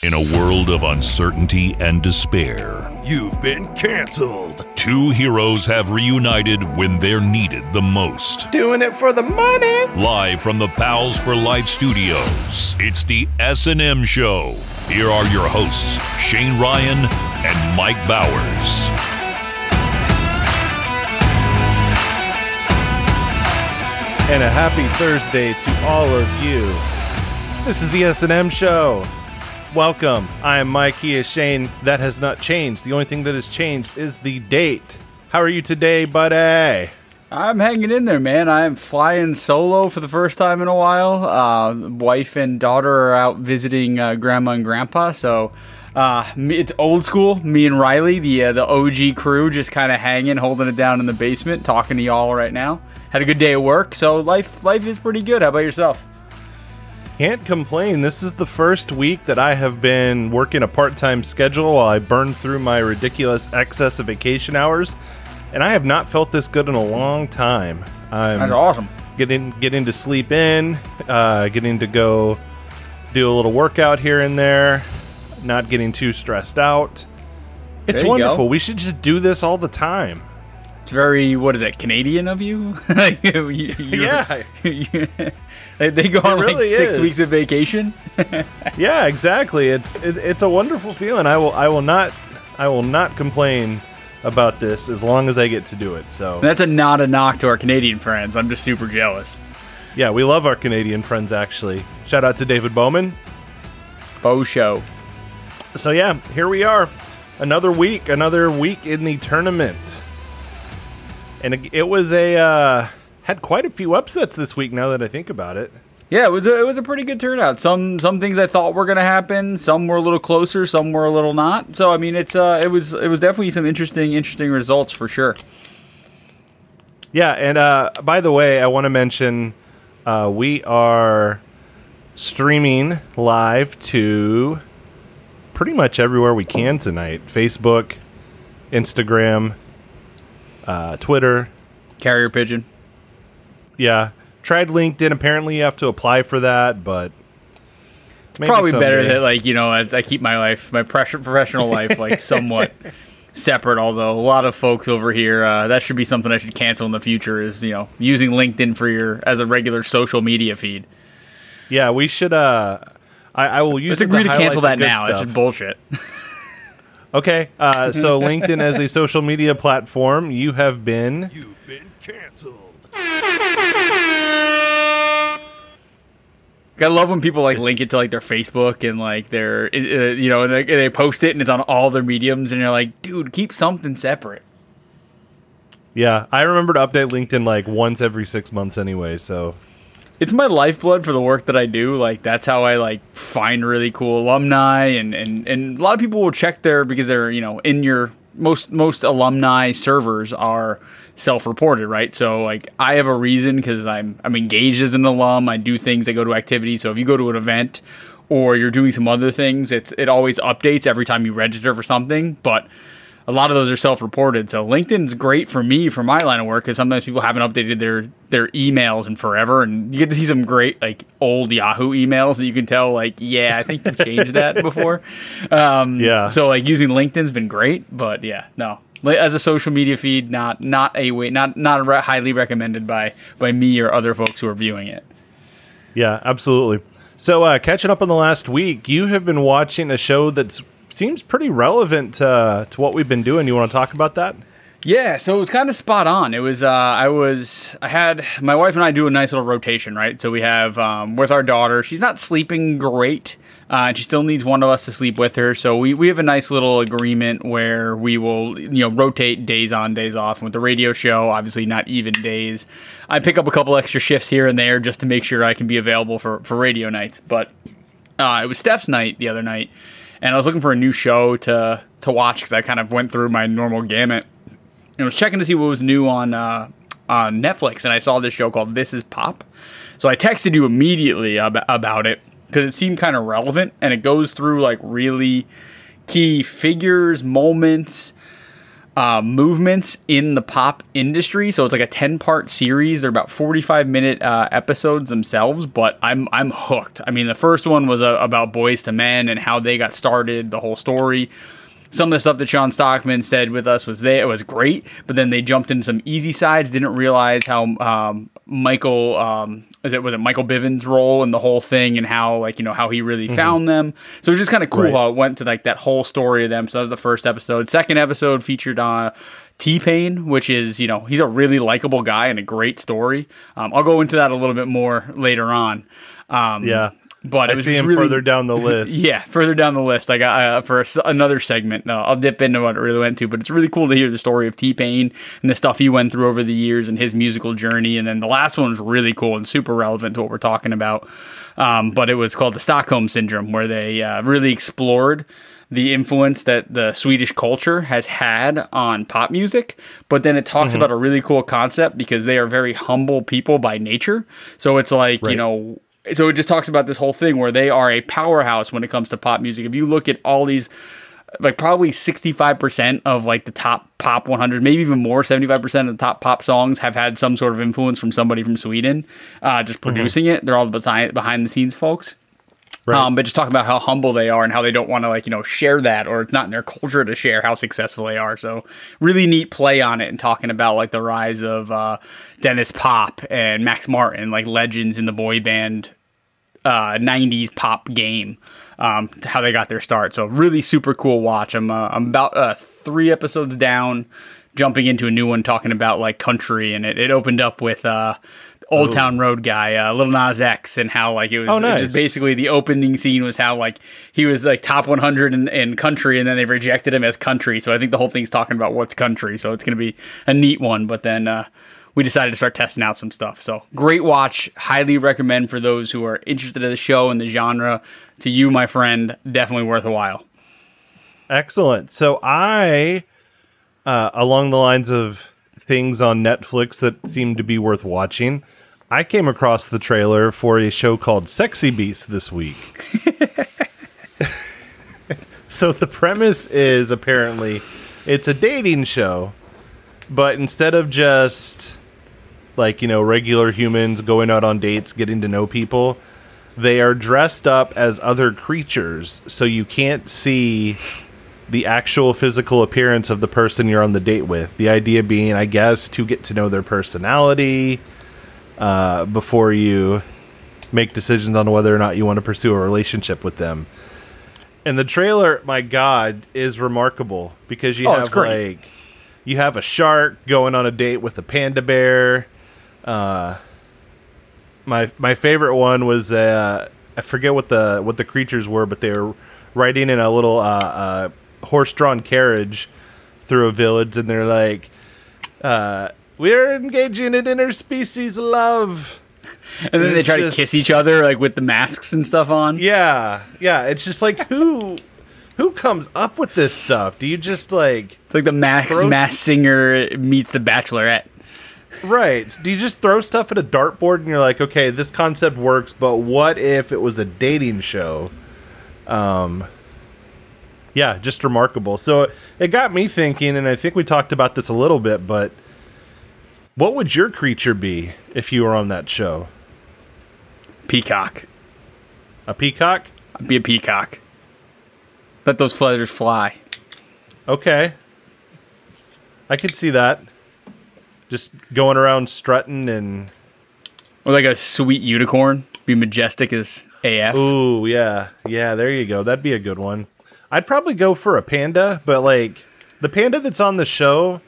In a world of uncertainty and despair, You've been canceled. two heroes have reunited when they're needed the most. Doing it for the money. Live from the Pals for Life studios, it's the S&M Show. Here are your hosts, Shane Ryan and Mike Bowers. And a happy Thursday to all of you. This is the S&M show. Welcome. I am Mike. He is Shane. That has not changed. The only thing that has changed is the date. How are you today, buddy? I'm hanging in there, man. I'm flying solo for the first time in a while. Uh, wife and daughter are out visiting uh, grandma and grandpa, so uh, it's old school. Me and Riley, the uh, the OG crew, just kind of hanging, holding it down in the basement, talking to y'all right now. Had a good day at work, so life life is pretty good. How about yourself? Can't complain. This is the first week that I have been working a part-time schedule while I burn through my ridiculous excess of vacation hours, and I have not felt this good in a long time. I'm That's awesome. getting getting to sleep in, uh, getting to go do a little workout here and there, not getting too stressed out. It's wonderful. go. We should just do this all the time. It's very what is it Canadian of you? You- you- Yeah. They, they go on really like six is. weeks of vacation. Yeah, exactly. It's it, it's a wonderful feeling. I will I will not I will not complain about this as long as I get to do it. So That's a not a knock to our Canadian friends. I'm just super jealous. yeah, we love our Canadian friends. Actually, shout out to David Bowman. Faux show. So yeah, here we are, another week, another week in the tournament, and it, it was a uh, had quite a few upsets this week. Now that I think about it, Yeah, it was a, it was a pretty good turnout. Some some things I thought were gonna happen. Some were a little closer. Some were a little not. So I mean, it's uh, it was it was definitely some interesting interesting results for sure. yeah. And uh, by the way, I want to mention uh, we are streaming live to pretty much everywhere we can tonight: Facebook, Instagram, uh, Twitter. Carrier pigeon. Yeah, tried LinkedIn. Apparently, you have to apply for that, but. maybe Probably better that like you know I, I keep my life my pressure, professional life like somewhat separate. Although a lot of folks over here uh, that should be something I should cancel in the future is you know using LinkedIn for your as a regular social media feed. Yeah, we should. Uh, I, I will use. Let's agree to highlight cancel that good now. It's just bullshit. Okay, uh, so LinkedIn as a social media platform, you have been. You've been canceled. I love when people like link it to like their Facebook and like their uh, you know and they, they post it and it's on all their mediums and you're like, dude, keep something separate. Yeah, I remember to update LinkedIn like once every six months anyway. So It's my lifeblood for the work that I do. Like that's how I like find really cool alumni and and and a lot of people will check there because they're you know in your most most alumni servers are self-reported, right? So like I have a reason because I'm I'm engaged as an alum. I do things. I go to activities. So if you go to an event or you're doing some other things, it's it always updates every time you register for something. But a lot of those are self-reported. So LinkedIn's great for me for my line of work because sometimes people haven't updated their their emails in forever, and you get to see some great like old Yahoo emails that you can tell like, yeah, I think you've changed that before. Um, Yeah. So like using LinkedIn's been great, but yeah, no. As a social media feed, not not a way, not not re- highly recommended by by me or other folks who are viewing it. yeah, absolutely. So uh, catching up on the last week, you have been watching a show that seems pretty relevant uh, to what we've been doing. You want to talk about that? Yeah, so it was kind of spot on. It was uh, I was I had my wife and I do a nice little rotation, right? So we have um, with our daughter. She's not sleeping great, uh, and she still needs one of us to sleep with her. So we, we have a nice little agreement where we will you know rotate days on, days off. And with the radio show, obviously not even days. I pick up a couple extra shifts here and there just to make sure I can be available for for radio nights. But uh, it was Steph's night the other night, and I was looking for a new show to to watch because I kind of went through my normal gamut. And I was checking to see what was new on uh, on Netflix, and I saw this show called This Is Pop. So I texted you immediately ab- about it because it seemed kind of relevant, and it goes through like really key figures, moments, uh, movements in the pop industry. So it's like a ten part series. They're about forty five minute uh, episodes themselves, but I'm I'm hooked. I mean, the first one was uh, about Boyz II Men and how they got started, the whole story some of the stuff that Shawn Stockman said with us was there it was great, but then they jumped into some easy sides. Didn't realize how um, Michael um, was it was it Michael Bivins' role in the whole thing and how like you know how he really mm-hmm. found them. So it was just kind of cool right. how it went to like that whole story of them. So that was the first episode. Second episode featured on. Uh, T Pain, which is, you know, he's a really likable guy and a great story. Um, I'll go into that a little bit more later on. Um, yeah. But I see him really, further down the list. yeah, further down the list. I got uh, for another segment. No, I'll dip into what it really went to, but it's really cool to hear the story of T Pain and the stuff he went through over the years and his musical journey. And then the last one was really cool and super relevant to what we're talking about. Um, but it was called the Stockholm Syndrome, where they uh, really explored the influence that the Swedish culture has had on pop music, but then it talks mm-hmm. about a really cool concept because they are very humble people by nature. So it's like, right. you know, so it just talks about this whole thing where they are a powerhouse when it comes to pop music. If you look at all these like probably 65% of like the top pop 100 maybe even more 75% of the top pop songs have had some sort of influence from somebody from sweden uh, just mm-hmm. producing mm-hmm. it they're all behind, behind the scenes folks Right. Um, but just talking about how humble they are and how they don't want to like you know share that or it's not in their culture to share how successful they are. So really neat play on it and talking about like the rise of uh, Denniz Pop and Max Martin, like legends in the boy band uh, 90s pop game. Um, how they got their start. So really super cool watch. I'm uh, I'm about uh, three episodes down, jumping into a new one talking about like country, and it, it opened up with uh, Old Ooh. Town Road guy, uh, Lil Nas X, and how like it was oh, nice. just basically the opening scene was how like he was like top 100 in, in, country, and then they rejected him as country. So I think the whole thing's talking about what's country. So it's gonna be a neat one. But then uh, we decided to start testing out some stuff. So great watch. Highly recommend for those who are interested in the show and the genre. To you, my friend, definitely worth a while. Excellent. So I, uh, along the lines of things on Netflix that seem to be worth watching, I came across the trailer for a show called Sexy Beast this week. so the premise is apparently it's a dating show, but instead of just like you know regular humans going out on dates getting to know people. They are dressed up as other creatures so you can't see the actual physical appearance of the person you're on the date with. The idea being i guess to get to know their personality uh, before you make decisions on whether or not you want to pursue a relationship with them. And the trailer my god is remarkable because you oh, have like you have a shark going on a date with a panda bear uh, my my favorite one was uh, I forget what the what the creatures were, but they were riding in a little uh, uh, horse-drawn carriage through a village, and they're like, uh, "We're engaging in interspecies love." And then and they try just, to kiss each other, like with the masks and stuff on. Yeah, yeah. It's just like who who comes up with this stuff? Do you just like? It's like the Max Masked Singer meets the Bachelorette. Right. Do you just throw stuff at a dartboard and you're like, okay, this concept works, but what if it was a dating show? Um, yeah, just remarkable. So it got me thinking, and I think we talked about this a little bit, but what would your creature be if you were on that show? Peacock. A peacock? I'd be a peacock. Let those feathers fly. Okay. I could see that just going around strutting and or like a sweet unicorn, be majestic as AF. Ooh, yeah, yeah. There you go. That'd be a good one. I'd probably go for a panda, but like the panda that's on the show,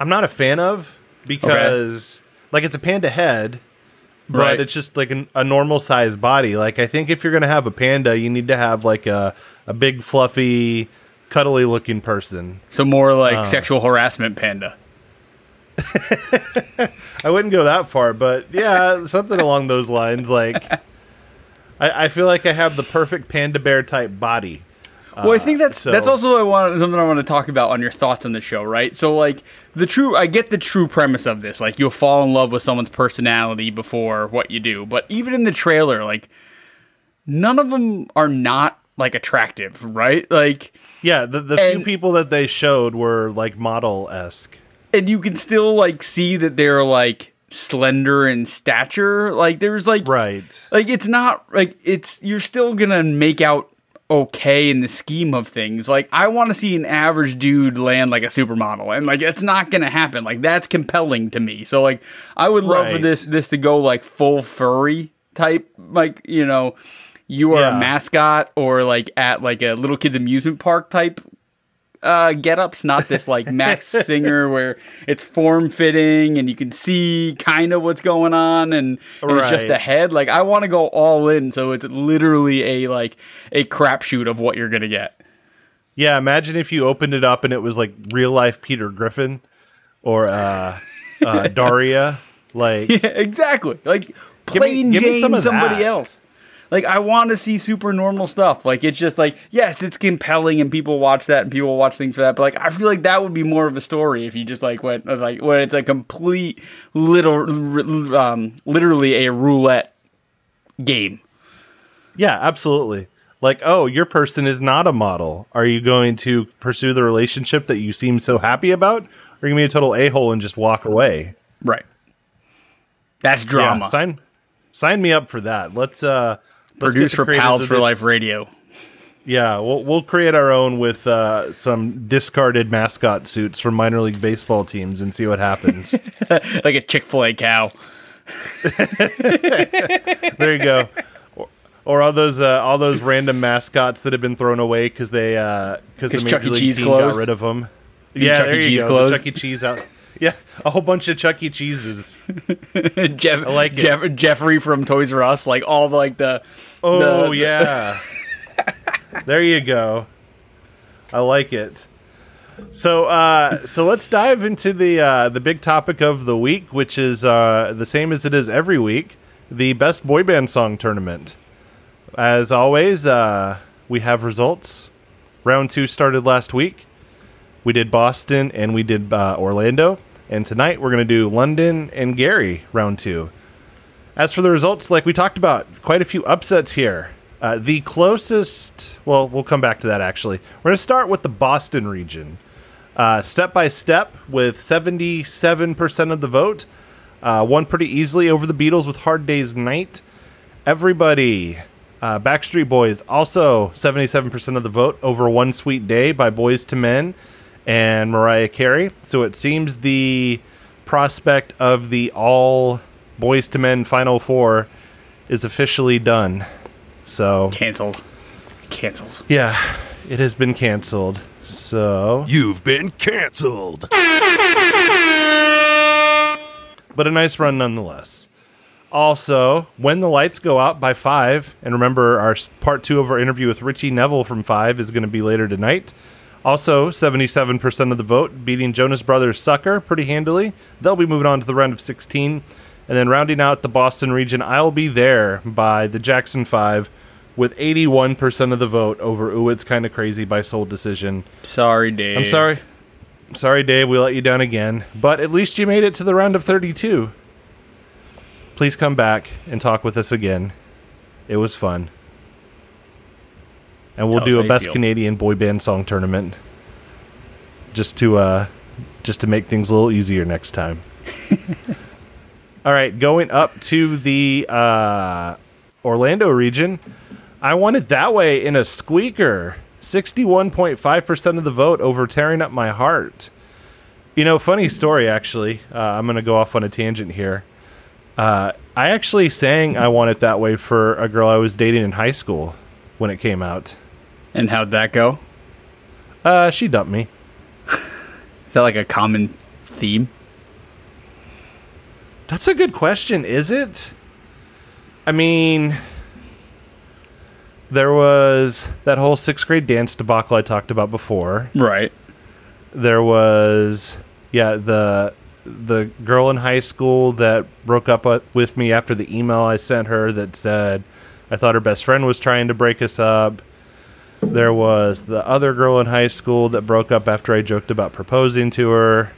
I'm not a fan of because okay. like it's a panda head, but right. it's just like an, a normal sized body. Like I think if you're gonna have a panda, you need to have like a a big fluffy, cuddly looking person. So more like uh, sexual harassment panda. I wouldn't go that far, but yeah, something along those lines. Like, I, I, feel like I have the perfect panda bear type body. Well, I think that's uh, so. that's also I want something I want to talk about on your thoughts on the show, right? So, like the true, I get the true premise of this. Like, you'll fall in love with someone's personality before what you do, but even in the trailer, like none of them are not like attractive, right? Like Yeah, the, the few people that they showed were like model esque. And you can still like see that they're like slender in stature. Like there's like Right. like it's not like it's you're still gonna make out okay in the scheme of things. Like I want to see an average dude land like a supermodel, and like it's not gonna happen. Like that's compelling to me. So like I would love for this this to go like full furry type. Like you know. You are Yeah. a mascot, or like at like a little kids amusement park type uh get-ups not this like max singer where it's form fitting and you can see kind of what's going on and, and it's just Right. a head like i want to go all in so it's literally a like a crapshoot of what you're gonna get Yeah, imagine if you opened it up and it was like real life Peter Griffin or uh, uh, Daria. Like, yeah exactly like plain give me Jane some somebody that. else like i want to see super normal stuff like it's just like yes it's compelling and people watch that and people watch things for that but like i feel like that would be more of a story if you just like went like when it's a complete little um literally a roulette game yeah, absolutely. Like, oh, your person is not a model. Are you going to pursue the relationship that you seem so happy about? Or are you going to be a total a hole and just walk away? right that's Yeah, drama sign, sign me up for that. Let's, uh, let's produced for pals for life radio Yeah, we'll we'll create our own with uh, some discarded mascot suits from minor league baseball teams and see what happens. like a chick-fil-a cow there you go. Or, or all those uh, all those random mascots that have been thrown away because they because the 'Cause major Chuck E. league Cheese team closed? got rid of them. Yeah, Chuck E. there you Cheese go. closed? The Chuck E. Cheese out. Yeah, a whole bunch of Chuck E. Cheeses. Jeff, I like it. Geoffrey from Toys R Us, like all the like the Oh the- yeah. there you go. I like it. So uh, so let's dive into the uh, the big topic of the week, which is uh, the same as it is every week, the best boy band song tournament. As always, uh, we have results. Round two started last week. We did Boston and we did uh, Orlando, and tonight we're going to do London and Gary round two. As for the results, like we talked about, quite a few upsets here. Uh, the closest, well, we'll come back to that actually. We're going to start with the Boston region. Uh, step by step, with 77% of the vote, uh, won pretty easily over the Beatles with Hard Day's Night. Everybody, uh, Backstreet Boys, also 77% of the vote over One Sweet Day by Boyz II Men and Mariah Carey. So it seems the prospect of the all Boyz II Men Final Four is officially done. So, canceled, canceled. yeah, it has been canceled. So, You've been canceled. but a nice run nonetheless. Also, when the lights go out by five, and remember our part two of our interview with Ritchie Neville from five is going to be later tonight. Also, 77% of the vote, beating Jonas Brothers Sucker pretty handily. They'll be moving on to the round of 16. And then rounding out the Boston region, I'll be there by the Jackson 5 with 81% of the vote over Ooh, It's Kinda Crazy by soulDecision. Sorry, Dave. I'm sorry. Sorry, Dave, we let you down again. But at least you made it to the round of 32. Please come back and talk with us again. It was fun. And we'll do a best feel. Canadian boy band song tournament. Just to uh just to make things a little easier next time. All right, going up to the uh Orlando region. I won it that way in a squeaker. 61.5% of the vote over tearing up my heart. You know, funny story actually. Uh, I'm going to go off on a tangent here. Uh, I actually sang I Want It That Way for a girl I was dating in high school when it came out. And how'd that go? Uh, she dumped me. Is that like a common theme? That's a good question, is it? I mean, there was that whole sixth grade dance debacle I talked about before. Right. there was yeah the the girl in high school that broke up with me after the email I sent her that said I thought her best friend was trying to break us up. There was the other girl in high school that broke up after I joked about proposing to her.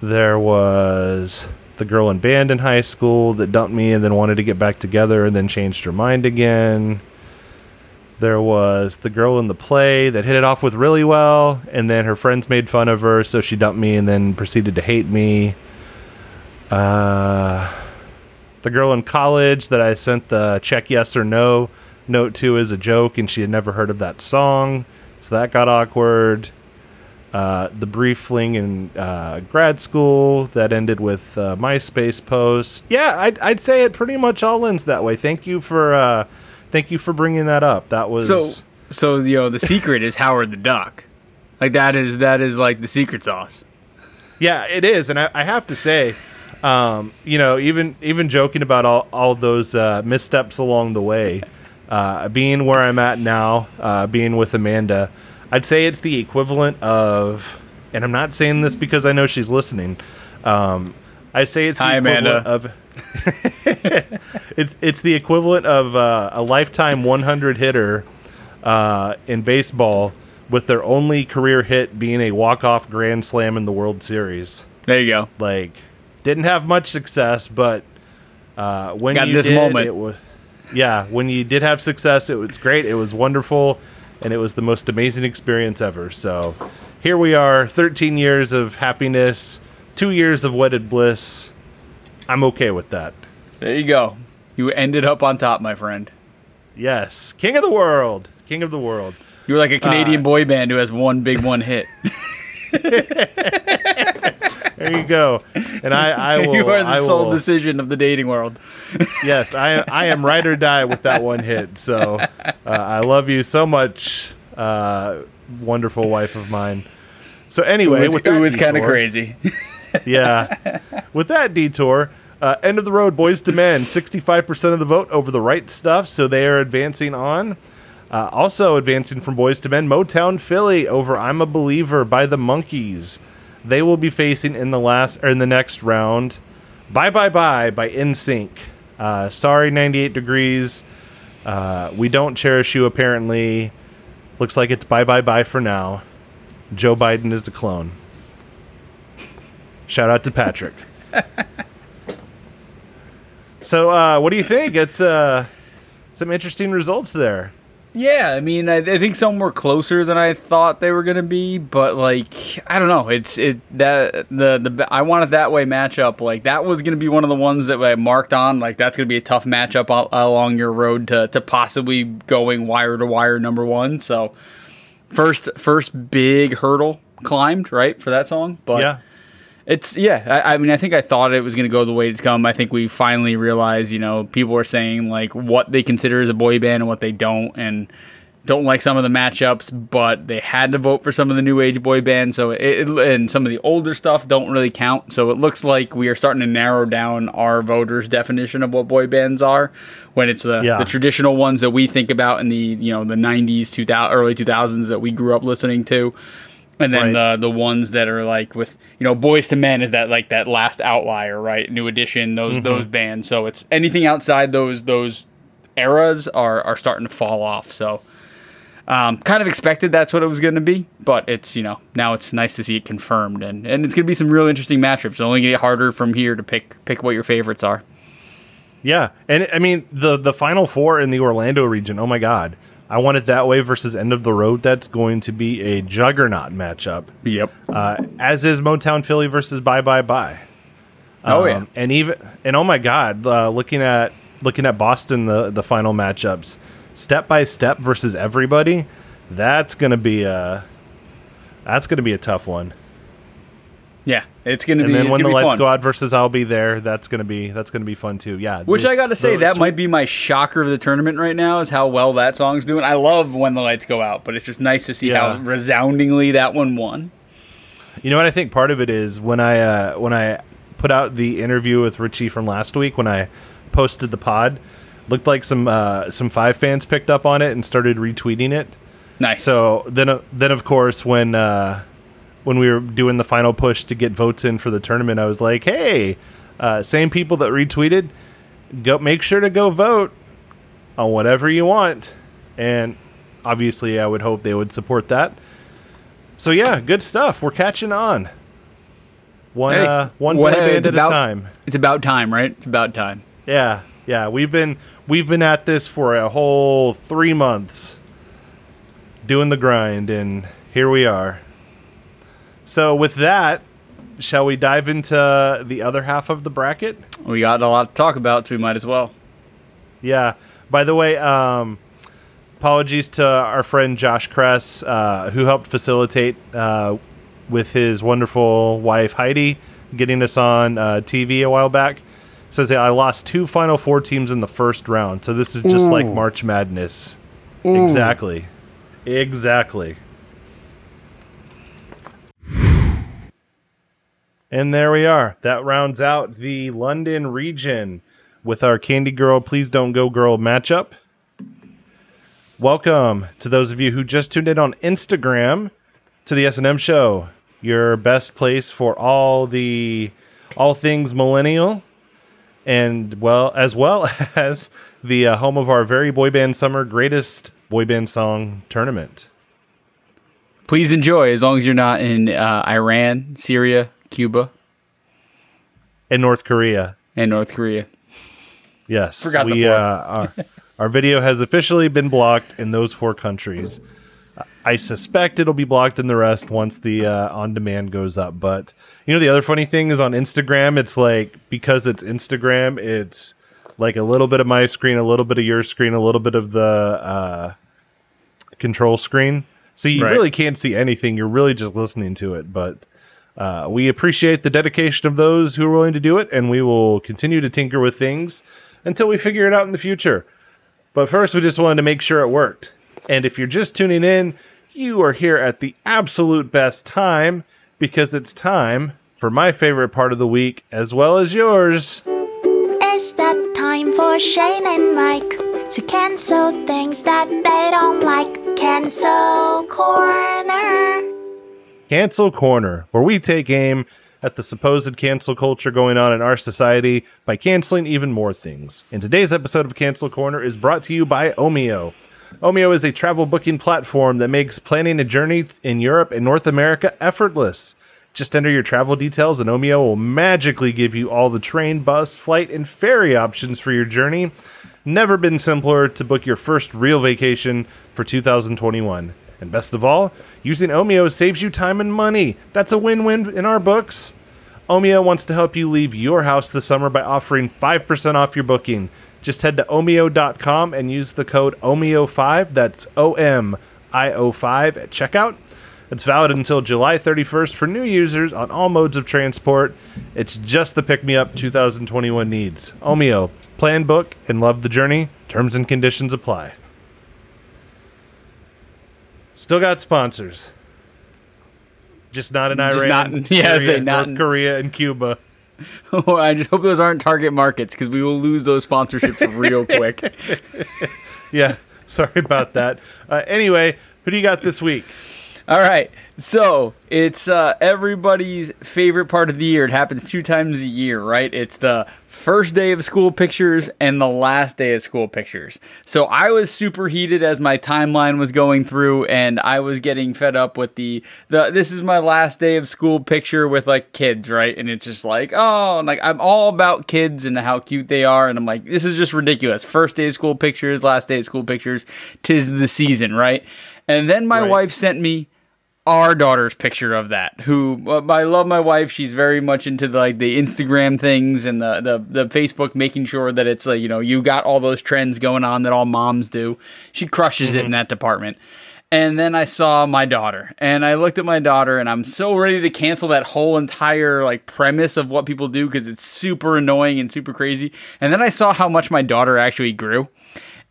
There was the girl in band in high school that dumped me and then wanted to get back together and then changed her mind again. There was the girl in the play that hit it off with really well, and then her friends made fun of her, so she dumped me and then proceeded to hate me. Uh, the girl in college that I sent the check yes or no note to as a joke, and she had never heard of that song, so that got awkward. Uh, the brief fling in uh, grad school that ended with uh, MySpace post. Yeah, I'd, I'd say it pretty much all ends that way. Thank you for uh, thank you for bringing that up. That was So, so you know, the secret is Howard the Duck. Like that is that is like the secret sauce. Yeah, it is, and I, I have to say, um, you know, even even joking about all all those uh, missteps along the way, uh, being where I'm at now, uh, being with Amanda, I'd say it's the equivalent of, and I'm not saying this because I know she's listening. Um, I say it's the Hi, equivalent Amanda. of. it's it's the equivalent of uh, a lifetime 100 hitter uh, in baseball, with their only career hit being a walk off grand slam in the World Series. There you go. Like, didn't have much success, but uh, when Got you this did, moment. it was yeah. When you did have success, it was great. It was wonderful, and it was the most amazing experience ever. So here we are, 13 years of happiness, two years of wedded bliss. I'm okay with that. There you go. You ended up on top, my friend. Yes, king of the world, king of the world. You were like a Uh, Canadian boy band who has one big one hit. There you go. And I, I will. you are the I sole will, decision of the dating world. Yes, I I am ride or die with that one hit. So uh, I love you so much, uh, wonderful wife of mine. So anyway, It was, was kind of crazy. Yeah, with that detour, uh, end of the road, Boyz II Men, sixty-five percent of the vote over the right stuff. So they are advancing on. Uh, also advancing from Boyz II Men, Motown Philly over I'm a Believer by the Monkees. They will be facing in the last or in the next round. Bye bye bye by NSYNC. Uh, sorry, 98 degrees. Uh, we don't cherish you. Apparently, looks like it's bye bye bye for now. Joe Biden is the clone. Shout out to Patrick. so, uh, what do you think? It's uh, some interesting results there. Yeah, I mean, I, I think some were closer than I thought they were gonna be, but like, I don't know. It's it that the the I want it that way matchup. Like that was gonna be one of the ones that I marked on. Like that's gonna be a tough matchup al- along your road to to possibly going wire to wire number one. So first first big hurdle climbed right for that song, but yeah. It's yeah. I, I mean, I think I thought it was going to go the way it's come. I think we finally realized, you know, people are saying like what they consider as a boy band and what they don't, and don't like some of the matchups, but they had to vote for some of the new age boy bands. So it, and some of the older stuff don't really count. So it looks like we are starting to narrow down our voters' definition of what boy bands are. When it's the, Yeah. the traditional ones that we think about in the you know the '90s, 2000, early 2000s that we grew up listening to and then Right. the the ones that are like with you know Boyz II Men is that like that last outlier right? New edition those Mm-hmm. those bands. So it's anything outside those those eras are are starting to fall off. So um, kind of expected that's what it was going to be but it's you know now it's nice to see it confirmed. And and it's going to be some real interesting matchups. It's only going to get harder from here to pick pick what your favorites are. Yeah, and I mean the the final four in the Orlando region. Oh my God, I want it that way versus end of the road. That's going to be a juggernaut matchup. yep Uh, as is Motown Philly versus Bye Bye Bye. oh yeah Um, and even and oh my God, uh, looking at looking at Boston the the final matchups, step by step versus everybody. That's gonna be a that's gonna be a tough one. Yeah it's going to And be then when the lights fun. go out versus I'll be there. That's gonna be that's gonna be fun too. Yeah, Which the- I got to say, that sw- might be my shocker of the tournament right now is how well that song's doing. I love when the lights go out, but it's just nice to see Yeah. how resoundingly that one won. You know what I think part of it is when I uh, when I put out the interview with Ritchie from last week when I posted the pod, looked like some uh, some five fans picked up on it and started retweeting it. Nice. So then uh, then of course when uh, when we were doing the final push to get votes in for the tournament, I was like, hey, uh, same people that retweeted, go make sure to go vote on whatever you want, and obviously I would hope they would support that. So yeah, good stuff. We're catching on. One Hey, uh, one what- band it's at about- a time. it's about time, right? It's about time. Yeah, yeah. We've been we've been at this for a whole three months. doing the grind, and here we are. So, with that, shall we dive into the other half of the bracket? We got a lot to talk about, so we might as well. Yeah. By the way, um, apologies to our friend Josh Kress, uh, who helped facilitate uh, with his wonderful wife Heidi getting us on uh, TV a while back. Says hey, I lost two Final Four teams in the first round, so this is just like March Madness. Exactly. Exactly. And there we are. That rounds out the London region with our Candy Girl Please Don't Go Girl matchup. Welcome to those of you who just tuned in on Instagram to the S&M show, your best place for all the all things millennial and well as well as the uh, home of our very boy band summer greatest boy band song tournament. Please enjoy, as long as you're not in uh, Iran, Syria, Cuba, and North Korea. and North Korea. Yes, Forgot we uh, our, our video has officially been blocked in those four countries. I suspect it'll be blocked in the rest once the uh, on demand goes up. But you know, the other funny thing is on Instagram, it's like because it's Instagram, it's like a little bit of my screen, a little bit of your screen, a little bit of the uh, control screen. So you Right. really can't see anything. You're really just listening to it. But uh, we appreciate the dedication of those who are willing to do it, and we will continue to tinker with things until we figure it out in the future. But first, we just wanted to make sure it worked. And if you're just tuning in, you are here at the absolute best time because it's time for my favorite part of the week as well as yours. It's that time for Shane and Mike to cancel things that they don't like. Cancel corner. Cancel Corner, where we take aim at the supposed cancel culture going on in our society by canceling even more things. And today's episode of Cancel Corner is brought to you by Omio. Omio is a travel booking platform that makes planning a journey in Europe and North America effortless. Just enter your travel details, and Omio will magically give you all the train, bus, flight, and ferry options for your journey. Never been simpler to book your first real vacation for 2021. And best of all, using Omio saves you time and money. That's a win win in our books. Omio wants to help you leave your house this summer by offering 5% off your booking. Just head to omio.com and use the code OMIO5, that's O M I O 5 at checkout. It's valid until July 31st for new users on all modes of transport. It's just the pick me up 2021 needs. Omio, plan, book, and love the journey. Terms and conditions apply. Still got sponsors. Just not in Just Iran, not in- yeah, Syria, say not North in- Korea, and Cuba. I just hope those aren't target markets because we will lose those sponsorships real quick. Yeah, sorry about that. Uh, anyway, who do you got this week? All right. So it's uh, everybody's favorite part of the year. It happens two times a year, right? It's the first day of school pictures and the last day of school pictures. So I was super heated as my timeline was going through, and I was getting fed up with the the this is my last day of school picture with like kids, right? And it's just like oh, and, like I'm all about kids and how cute they are, and I'm like this is just ridiculous. First day of school pictures, last day of school pictures, tis the season, right? And then my Right. wife sent me our daughter's picture of that. Who uh, I love my wife. She's very much into the, like the Instagram things and the, the the Facebook, making sure that it's like you know you got all those trends going on that all moms do. She crushes it in that department. And then I saw my daughter, and I looked at my daughter, and I'm so ready to cancel that whole entire like premise of what people do because it's super annoying and super crazy. And then I saw how much my daughter actually grew.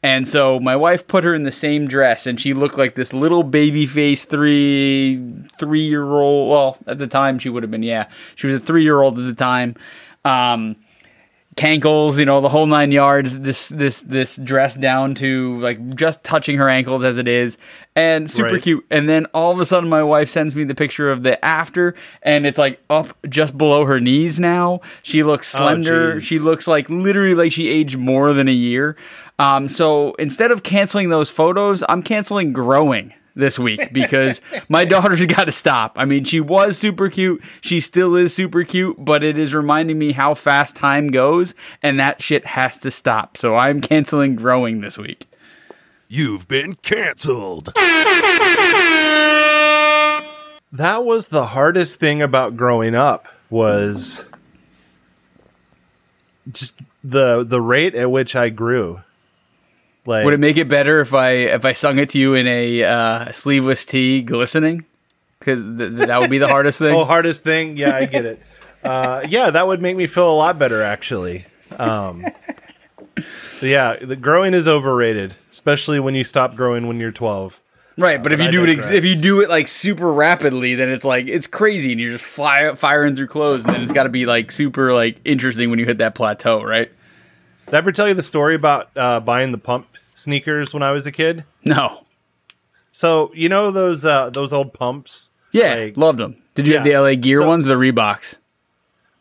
And so my wife put her in the same dress, and she looked like this little baby face three three year old. Well, at the time she would have been, yeah, she was a three year old at the time. Um, cankles, you know, the whole nine yards. This this this dress down to like just touching her ankles as it is, and super Right. cute. And then all of a sudden, my wife sends me the picture of the after, and it's like up just below her knees now. She looks slender. jeez. she looks like literally like she aged more than a year. Um, so instead of canceling those photos, I'm canceling growing this week because my daughter's got to stop. I mean, she was super cute. She still is super cute, but it is reminding me how fast time goes, and that shit has to stop. So I'm canceling growing this week. You've been canceled. That was the hardest thing about growing up was just the the rate at which I grew. Like Would it make it better if I if I sung it to you in a uh, sleeveless tee, glistening? Because th- th- that would be the hardest thing. oh hardest thing? Yeah, I get it. Uh, yeah, that would make me feel a lot better actually. Um, yeah, the growing is overrated, especially when you stop growing when you're 12. right, but if you do it ex- if you do it like super rapidly, then it's like it's crazy, and you're just fly- firing through clothes, and then it's got to be like super like interesting when you hit that plateau, right? Did I ever tell you the story about uh, buying the pump sneakers when I was a kid? No, So you know those uh, those old pumps, yeah, Like- loved them. Did you have the LA Gear So- ones, the Reeboks?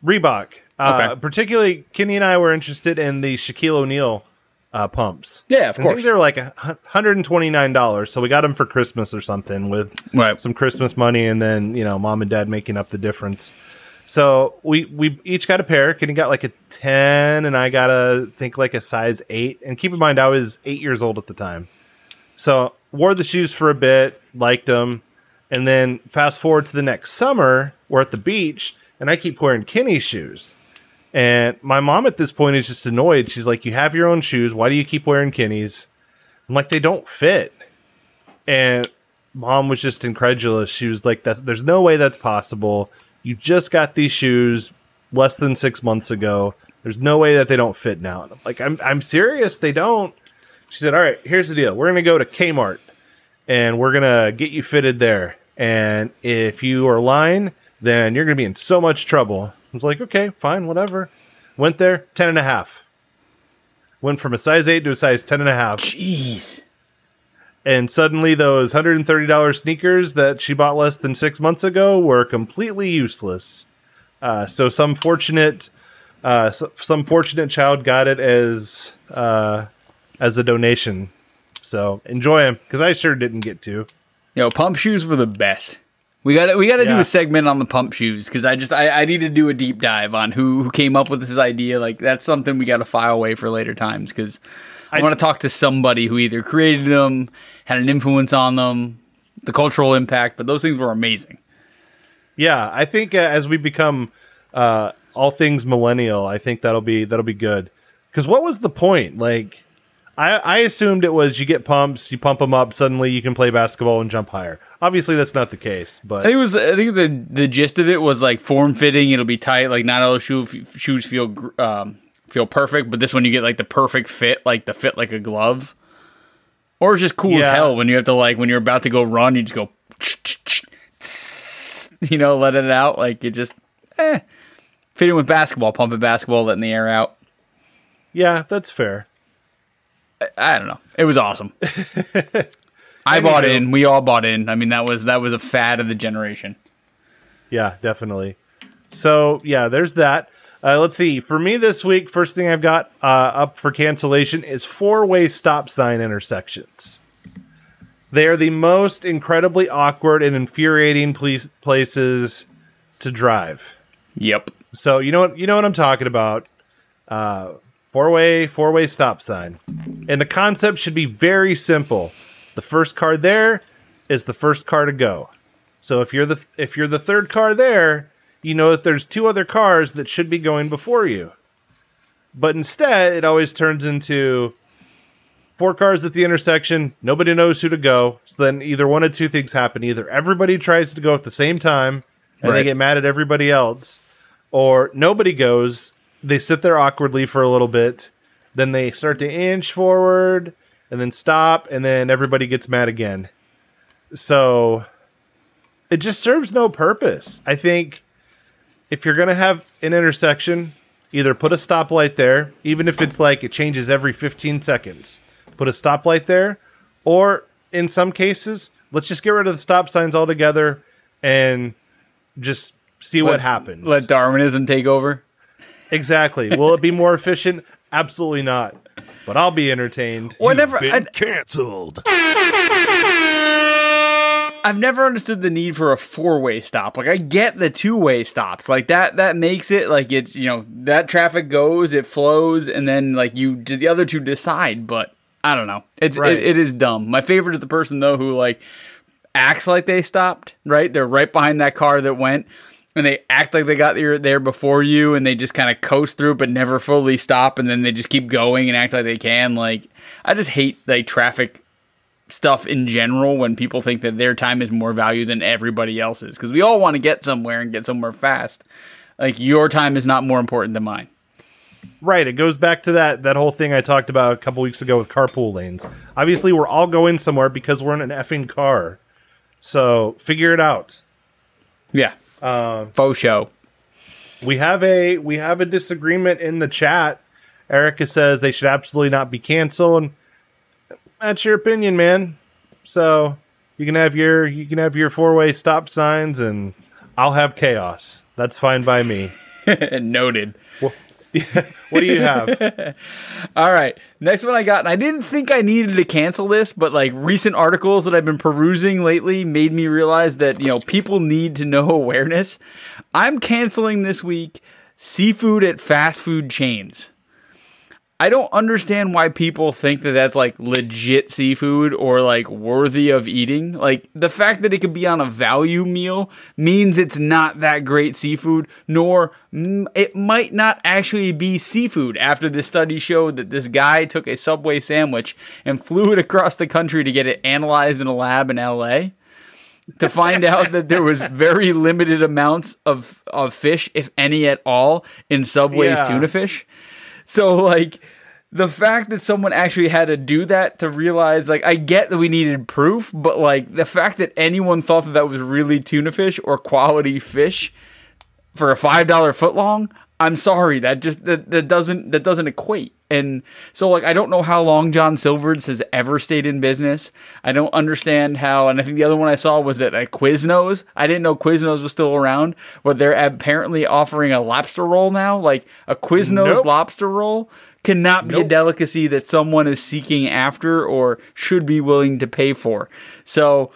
Reebok. Uh, Okay. Particularly, Kenny and I were interested in the Shaquille O'Neal uh, pumps. Yeah, of I course. think they were like a hundred and twenty nine dollars. So we got them for Christmas or something with Right. some Christmas money, and then you know mom and dad making up the difference. So we we each got a pair. Kenny got like a ten, and I got a think like a size eight. And keep in mind, I was eight years old at the time. So wore the shoes for a bit, liked them, and then fast forward to the next summer, we're at the beach, and I keep wearing Kenny's shoes. And my mom at this point is just annoyed. She's like, "You have your own shoes. Why do you keep wearing Kenny's?" I'm like, "They don't fit." And mom was just incredulous. She was like, "That's there's no way that's possible. You just got these shoes less than six months ago. There's no way that they don't fit now." And I'm like, "I'm I'm serious. They don't." She said, "All right, here's the deal. We're gonna go to Kmart, and we're gonna get you fitted there. And if you are lying, then you're gonna be in so much trouble." I was like, "Okay, fine, whatever." Went there, ten and a half. Went from a size eight to a size ten and a half Jeez. And suddenly those $130 sneakers that she bought less than six months ago were completely useless uh, so some fortunate uh, so, some fortunate child got it as uh, as a donation so enjoy them because i sure didn't get to Yo, pump shoes were the best. We got to we got to do a segment on the pump shoes because I just I, I need to do a deep dive on who who came up with this idea. Like that's something we got to file away for later times because I, I- want to talk to somebody who either created them, had an influence on them, the cultural impact. But those things were amazing. yeah i think uh, as we become uh, all things millennial i think that'll be that'll be good because what was the point like I, I assumed it was you get pumps, you pump them up, suddenly you can play basketball and jump higher. Obviously, that's not the case, but I think it was I think the the gist of it was like form fitting. It'll be tight. Like not all shoe, shoes feel um, feel perfect, but this one you get like the perfect fit, like the fit like a glove. Or it's just cool Yeah. as hell when you have to like when you're about to go run, you just go, you know, let it out. Like it just eh. fitting with basketball, pumping basketball, letting the air out. yeah, that's fair. I don't know. It was awesome. I bought in. We all bought in. I mean, that was that was a fad of the generation. Yeah, definitely. So yeah, there's that. Uh, let's see. For me this week, first thing I've got uh, up for cancellation is four-way stop sign intersections. They are the most incredibly awkward and infuriating place- places to drive. Yep. So you know what you know what I'm talking about. Uh, four way four way stop sign, and the concept should be very simple. The first car there is the first car to go. So if you're the if you're the third car there, you know that there's two other cars that should be going before you. But instead, it always turns into four cars at the intersection. Nobody knows who to go. So then either one of two things happen: either everybody tries to go at the same time, and they get mad at everybody else, or nobody goes. They sit there awkwardly for a little bit, then they start to inch forward, and then stop, and then everybody gets mad again. So it just serves no purpose. I think if you're going to have an intersection, either put a stoplight there, even if it's like it changes every 15 seconds, put a stoplight there, or in some cases, let's just get rid of the stop signs altogether and just see what happens. Let Darwinism take over. exactly. Will it be more efficient? Absolutely not. But I'll be entertained. Well, I You've been I, canceled. I've never understood the need for a four-way stop. Like I get the two-way stops, like that. That makes it like it's you know that traffic goes, it flows, and then like you just the other two decide. But I don't know. It's Right. it, it is dumb. My favorite is the person though who like acts like they stopped. Right, they're right behind that car that went, and they act like they got there there before you, and they just kind of coast through, but never fully stop, and then they just keep going and act like they can. Like I just hate like traffic stuff in general when people think that their time is more value than everybody else's because we all want to get somewhere and get somewhere fast. Like your time is not more important than mine. Right. It goes back to that that whole thing I talked about a couple weeks ago with carpool lanes. Obviously, we're all going somewhere because we're in an effing car. So figure it out. Yeah. Uh, Faux show. We have a we have a disagreement in the chat. Erica says they should absolutely not be canceled. That's your opinion, man. So you can have your you can have your four way stop signs, and I'll have chaos. That's fine by me. Noted. What do you have? All right. Next one I got, and I didn't think I needed to cancel this, but like recent articles that I've been perusing lately made me realize that, you know, people need to know awareness. I'm canceling this week seafood at fast food chains. I don't understand why people think that that's like legit seafood or like worthy of eating. Like the fact that it could be on a value meal means it's not that great seafood, nor it might not actually be seafood. After this study showed that this guy took a Subway sandwich and flew it across the country to get it analyzed in a lab in LA to find out that there was very limited amounts of, of fish, if any at all, in Subway's Yeah. tuna fish. So like the fact that someone actually had to do that to realize like I get that we needed proof, but like the fact that anyone thought that that was really tuna fish or quality fish for a five dollar foot long, I'm sorry that just that, that doesn't that doesn't equate. And so like I don't know how long John Silver's has ever stayed in business. I don't understand how. And I think the other one I saw was that at Quiznos. I didn't know Quiznos was still around, but they're apparently offering a lobster roll now, like a Quiznos Nope. lobster roll. Cannot be a delicacy that someone is seeking after or should be willing to pay for. So,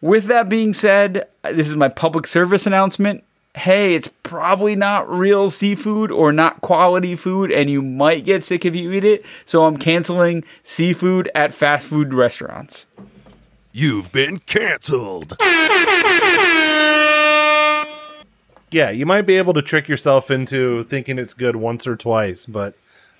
with that being said, this is my public service announcement. Hey, it's probably not real seafood or not quality food, and you might get sick if you eat it. So I'm canceling seafood at fast food restaurants. You've been canceled. Yeah, you might be able to trick yourself into thinking it's good once or twice, but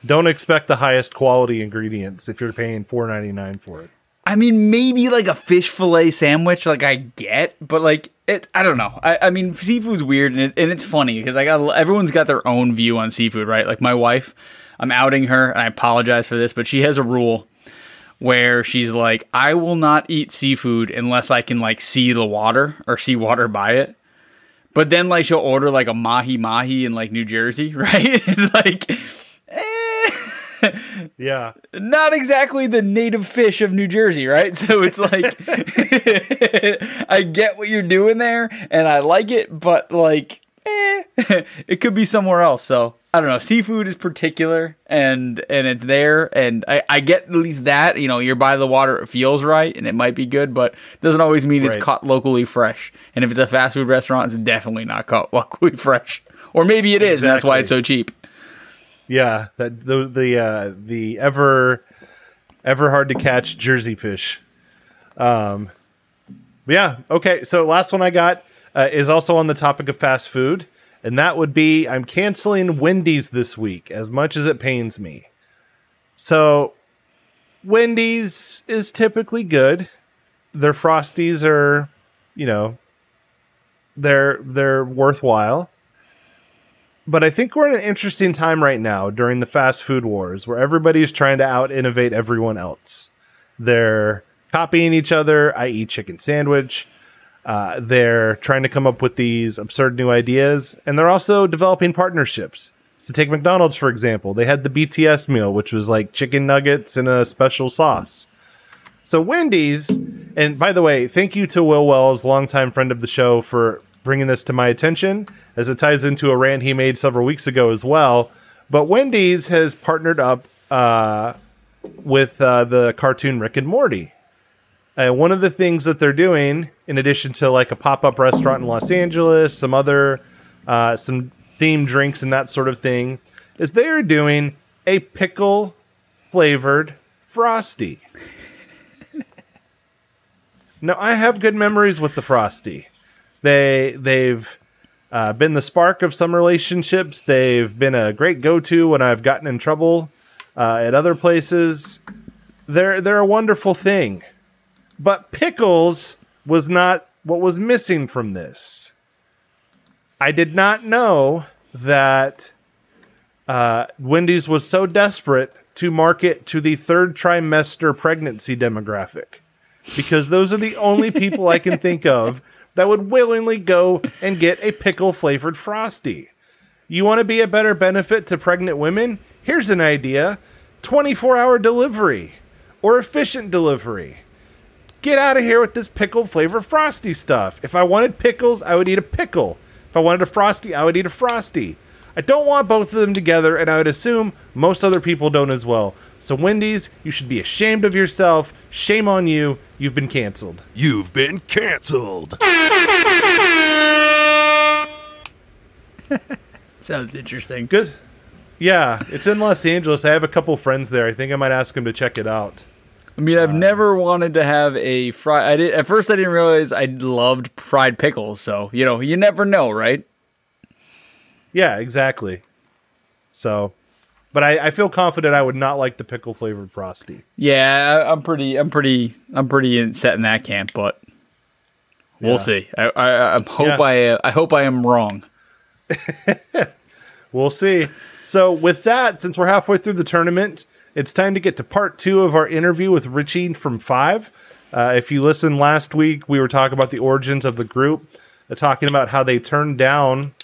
don't expect the highest quality ingredients if you're paying four ninety nine for it. I mean, maybe like a fish fillet sandwich, like I get, but like it, I don't know. I, I mean, seafood's weird, and, it, and it's funny because I got everyone's got their own view on seafood, right? Like my wife, I'm outing her, and I apologize for this, but she has a rule where she's like, I will not eat seafood unless I can like see the water or see water by it. But then like she'll order like a mahi mahi in like New Jersey, right? it's like. eh Yeah. not exactly the native fish of New Jersey, right? So it's like I get what you're doing there and I like it, but like eh, it could be somewhere else. So I don't know. Seafood is particular and and it's there and I, I get at least that, you know, you're by the water, it feels right and it might be good, but it doesn't always mean it's caught locally fresh. And if it's a fast food restaurant, it's definitely not caught locally fresh. Or maybe it is, and that's why it's so cheap. Yeah, that the the uh, the ever ever hard to catch Jersey fish. Um, yeah, okay. So last one I got uh, is also on the topic of fast food, and that would be I'm canceling Wendy's this week, as much as it pains me. So Wendy's is typically good. Their frosties are, you know, they're they're worthwhile but I think we're in an interesting time right now during the fast food wars where everybody's trying to out innovate everyone else. They're copying each other, i.e., chicken sandwich. Uh, they're trying to come up with these absurd new ideas, and they're also developing partnerships. So, take McDonald's, for example. They had the BTS meal, which was like chicken nuggets and a special sauce. So, Wendy's, and by the way, thank you to Will Wells, longtime friend of the show, for bringing this to my attention, as it ties into a rant he made several weeks ago as well. But Wendy's has partnered up uh, with uh, the cartoon Rick and Morty. Uh, one of the things that they're doing, in addition to like a pop up restaurant in Los Angeles, some other, uh, some themed drinks and that sort of thing, is they are doing a pickle flavored Frosty. no, I have good memories with the Frosty. They they've uh, been the spark of some relationships. They've been a great go to when I've gotten in trouble uh, at other places. They're they're a wonderful thing, but pickles was not what was missing from this. I did not know that uh, Wendy's was so desperate to market to the third trimester pregnancy demographic because those are the only people I can think of that would willingly go and get a pickle flavored frosty. You want to be a better benefit to pregnant women? Here's an idea 24 hour delivery or efficient delivery. Get out of here with this pickle flavor frosty stuff. If I wanted pickles, I would eat a pickle. If I wanted a frosty, I would eat a frosty. I don't want both of them together, and I would assume most other people don't as well. So, Wendy's, you should be ashamed of yourself. Shame on you. You've been canceled. You've been canceled. Sounds interesting. Good. Yeah, it's in Los Angeles. I have a couple friends there. I think I might ask them to check it out. I mean, I've uh, never wanted to have a fry. I did at first. I didn't realize I loved fried pickles. So you know, you never know, right? Yeah, exactly. So, but I, I feel confident I would not like the pickle flavored frosty. Yeah, I, I'm pretty. I'm pretty. I'm pretty in, set in that camp, but we'll Yeah. see. I, I, I hope Yeah. I. Uh, I hope I am wrong. We'll see. So, with that, since we're halfway through the tournament, it's time to get to part two of our interview with Ritchie from Five. Uh, if you listened last week, we were talking about the origins of the group, uh, talking about how they turned down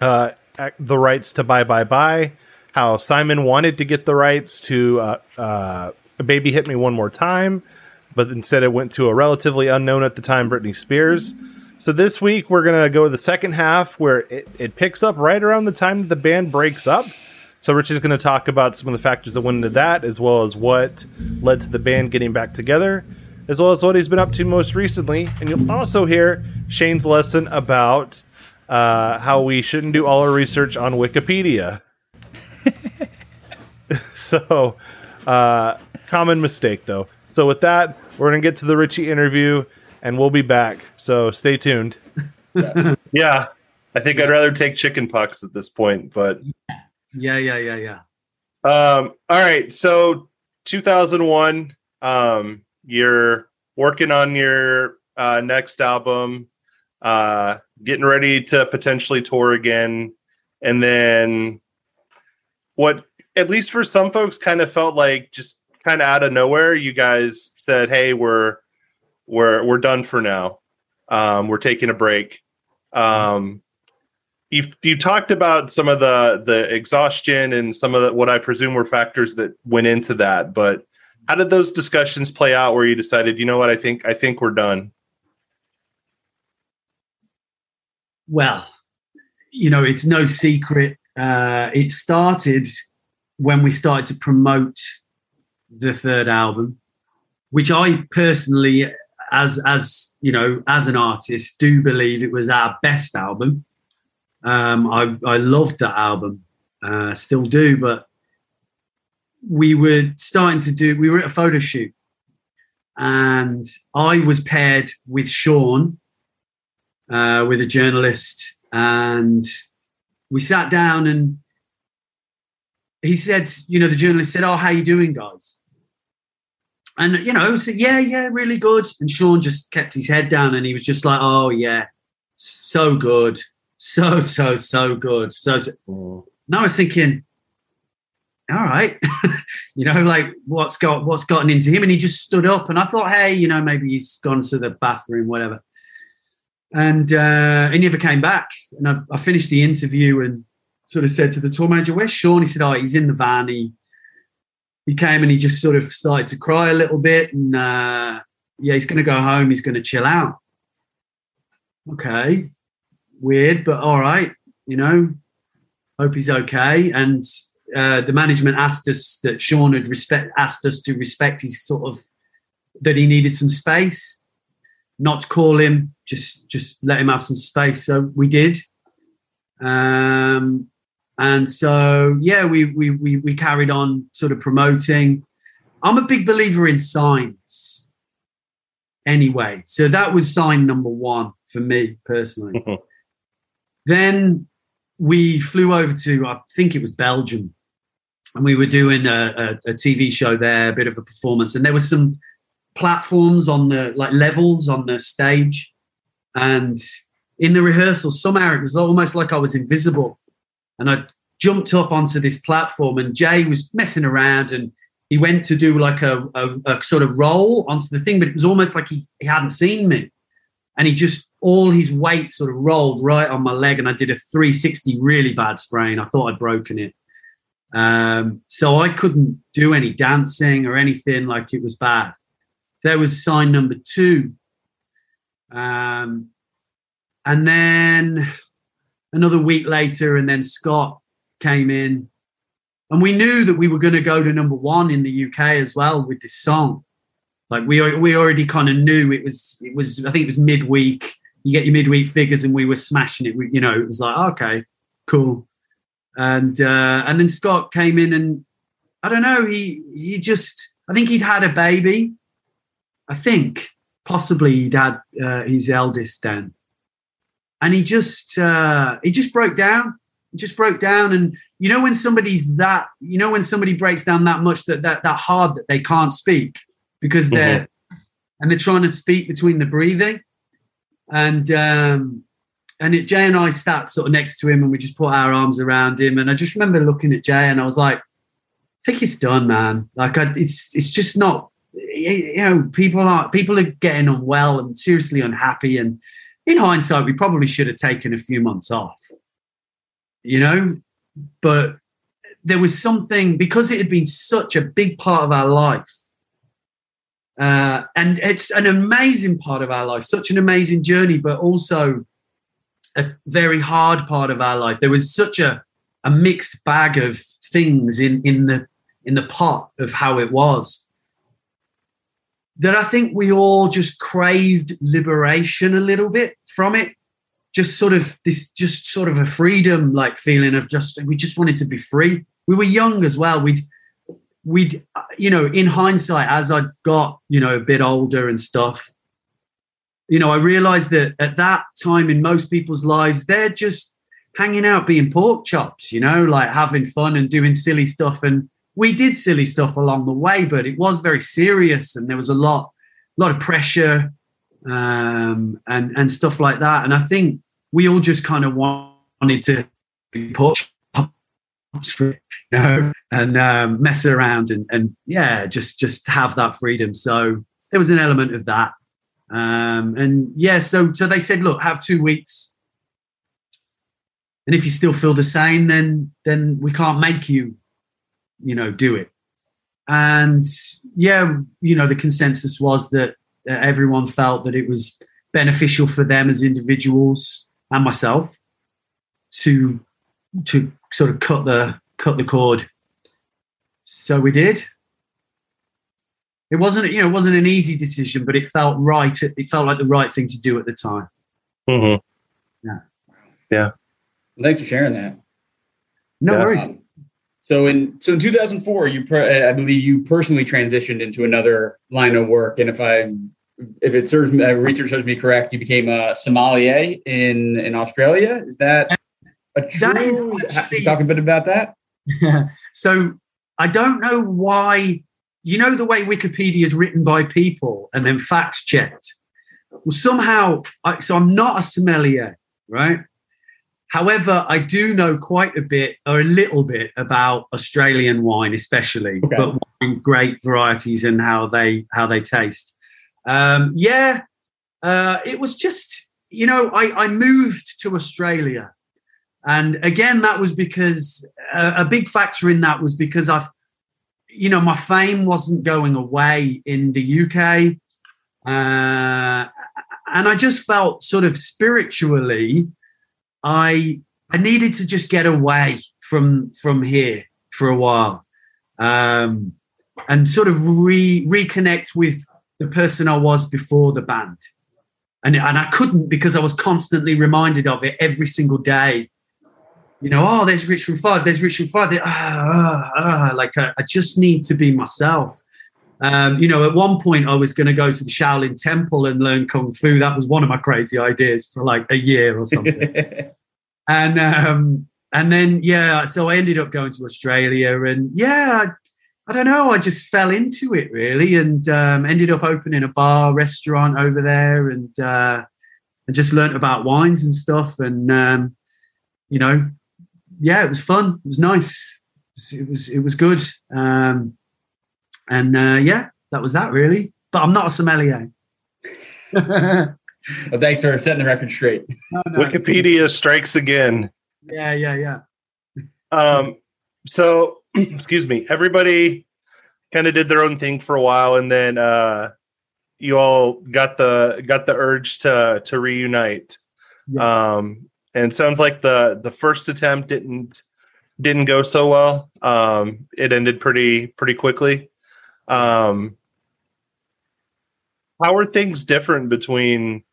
uh, the rights to Bye Bye Bye, how Simon wanted to get the rights to uh, uh, Baby Hit Me One More Time, but instead it went to a relatively unknown at the time Britney Spears. So this week we're gonna go to the second half where it, it picks up right around the time that the band breaks up. So Rich is going to talk about some of the factors that went into that, as well as what led to the band getting back together, as well as what he's been up to most recently. And you'll also hear Shane's lesson about uh, how we shouldn't do all our research on Wikipedia. so, uh, common mistake though. So with that, we're gonna get to the Ritchie interview, and we'll be back. So stay tuned. Yeah, I think I'd rather take chicken pucks at this point, but Yeah, yeah, yeah, yeah. um, all right. So 2001, um, you're working on your uh, next album, uh, getting ready to potentially tour again, and then what? At least for some folks, kind of felt like just kind of out of nowhere, you guys said, "Hey, we're we're we're done for now. Um, we're taking a break." Um, you you talked about some of the the exhaustion and some of the, what I presume were factors that went into that, but how did those discussions play out where you decided, you know what, I think I think we're done? Well, you know, it's no secret. Uh, it started when we started to promote the third album, which I personally, as as you know, as an artist, do believe it was our best album. Um, I I loved that album, uh, still do, but we were starting to do. We were at a photo shoot, and I was paired with Sean, uh, with a journalist, and we sat down and he said, you know, the journalist said, "Oh, how you doing, guys?" And you know, said, "Yeah, yeah, really good." And Sean just kept his head down, and he was just like, "Oh yeah, so good, so so so good." So, so. and I was thinking, all right, you know, like what's got what's gotten into him, and he just stood up, and I thought, hey, you know, maybe he's gone to the bathroom, whatever. And uh, he never came back. And I, I finished the interview and sort of said to the tour manager, "Where's Sean?" He said, "Oh, he's in the van. He he came and he just sort of started to cry a little bit, and uh, yeah, he's going to go home. He's going to chill out." Okay, weird, but all right. You know, hope he's okay. And uh, the management asked us that Sean had respect asked us to respect his sort of that he needed some space, not to call him, just just let him have some space. So we did. Um, and so yeah, we we we we carried on sort of promoting. I'm a big believer in signs. Anyway, so that was sign number one for me personally. then we flew over to, I think it was Belgium, and we were doing a, a, a TV show there, a bit of a performance, and there was some platforms on the like levels on the stage, and in the rehearsal, somehow it was almost like I was invisible, and I jumped up onto this platform, and Jay was messing around, and he went to do like a, a, a sort of roll onto the thing, but it was almost like he, he hadn't seen me, and he just all his weight sort of rolled right on my leg, and I did a 360 really bad sprain. I thought I'd broken it. Um, so I couldn't do any dancing or anything like it was bad. There was sign number two. Um, and then another week later, and then Scott came in, and we knew that we were going to go to number one in the UK as well with this song. Like we we already kind of knew it was it was I think it was midweek. You get your midweek figures, and we were smashing it. We, you know, it was like okay, cool. And uh, and then Scott came in, and I don't know. He he just I think he'd had a baby. I think possibly he'd had uh, his eldest then, and he just uh, he just broke down. Just broke down, and you know when somebody's that, you know when somebody breaks down that much that that that hard that they can't speak because they're mm-hmm. and they're trying to speak between the breathing, and um, and it, Jay and I sat sort of next to him, and we just put our arms around him, and I just remember looking at Jay, and I was like, I think it's done, man. Like I, it's it's just not you know, people are people are getting unwell and seriously unhappy. And in hindsight, we probably should have taken a few months off. You know, but there was something because it had been such a big part of our life. Uh, and it's an amazing part of our life, such an amazing journey, but also a very hard part of our life. There was such a, a mixed bag of things in, in the in the pot of how it was that I think we all just craved liberation a little bit from it. Just sort of this, just sort of a freedom like feeling of just, we just wanted to be free. We were young as well. We'd, we'd, you know, in hindsight, as I've got, you know, a bit older and stuff, you know, I realized that at that time in most people's lives, they're just hanging out being pork chops, you know, like having fun and doing silly stuff and we did silly stuff along the way, but it was very serious, and there was a lot, lot of pressure, um, and and stuff like that. And I think we all just kind of wanted to be pushed, you know, and um, mess around and and yeah, just just have that freedom. So there was an element of that, um, and yeah. So so they said, look, have two weeks. And if you still feel the same, then then we can't make you you know, do it. And yeah, you know, the consensus was that everyone felt that it was beneficial for them as individuals and myself to to sort of cut the cut the cord. So we did. It wasn't, you know, it wasn't an easy decision, but it felt right. It, felt like the right thing to do at the time. Mm-hmm. Yeah. Yeah. Thanks for sharing that. No yeah. worries. Um, so in so in 2004, you I believe you personally transitioned into another line of work, and if I if it serves me, uh, research serves me correct, you became a sommelier in in Australia. Is that a true? That is actually, talk a bit about that. so I don't know why. You know the way Wikipedia is written by people and then fact checked. Well, somehow, I, so I'm not a sommelier, right? However, I do know quite a bit or a little bit about Australian wine, especially, okay. but wine, great varieties and how they how they taste. Um, yeah, uh, it was just you know I, I moved to Australia, and again that was because uh, a big factor in that was because I've you know my fame wasn't going away in the UK, uh, and I just felt sort of spiritually I I needed to just get away from from here for a while, um, and sort of re reconnect with the person I was before the band, and and I couldn't because I was constantly reminded of it every single day. You know, oh, there's Richmond Five, there's Richmond Five. Ah, ah, ah, like I, I just need to be myself, Um, you know, at one point I was going to go to the Shaolin Temple and learn kung fu. That was one of my crazy ideas for like a year or something. and um, and then yeah, so I ended up going to Australia, and yeah, I, I don't know, I just fell into it really, and um, ended up opening a bar restaurant over there, and uh, and just learnt about wines and stuff, and um, you know, yeah, it was fun. It was nice. It was it was good. Um, and uh, yeah, that was that really. But I'm not a sommelier. well, thanks for setting the record straight. No, no, Wikipedia strikes again. Yeah, yeah, yeah. Um, so excuse me, everybody kind of did their own thing for a while, and then uh, you all got the got the urge to to reunite. Yeah. Um, and sounds like the the first attempt didn't didn't go so well. Um, it ended pretty pretty quickly. Um, how are things different between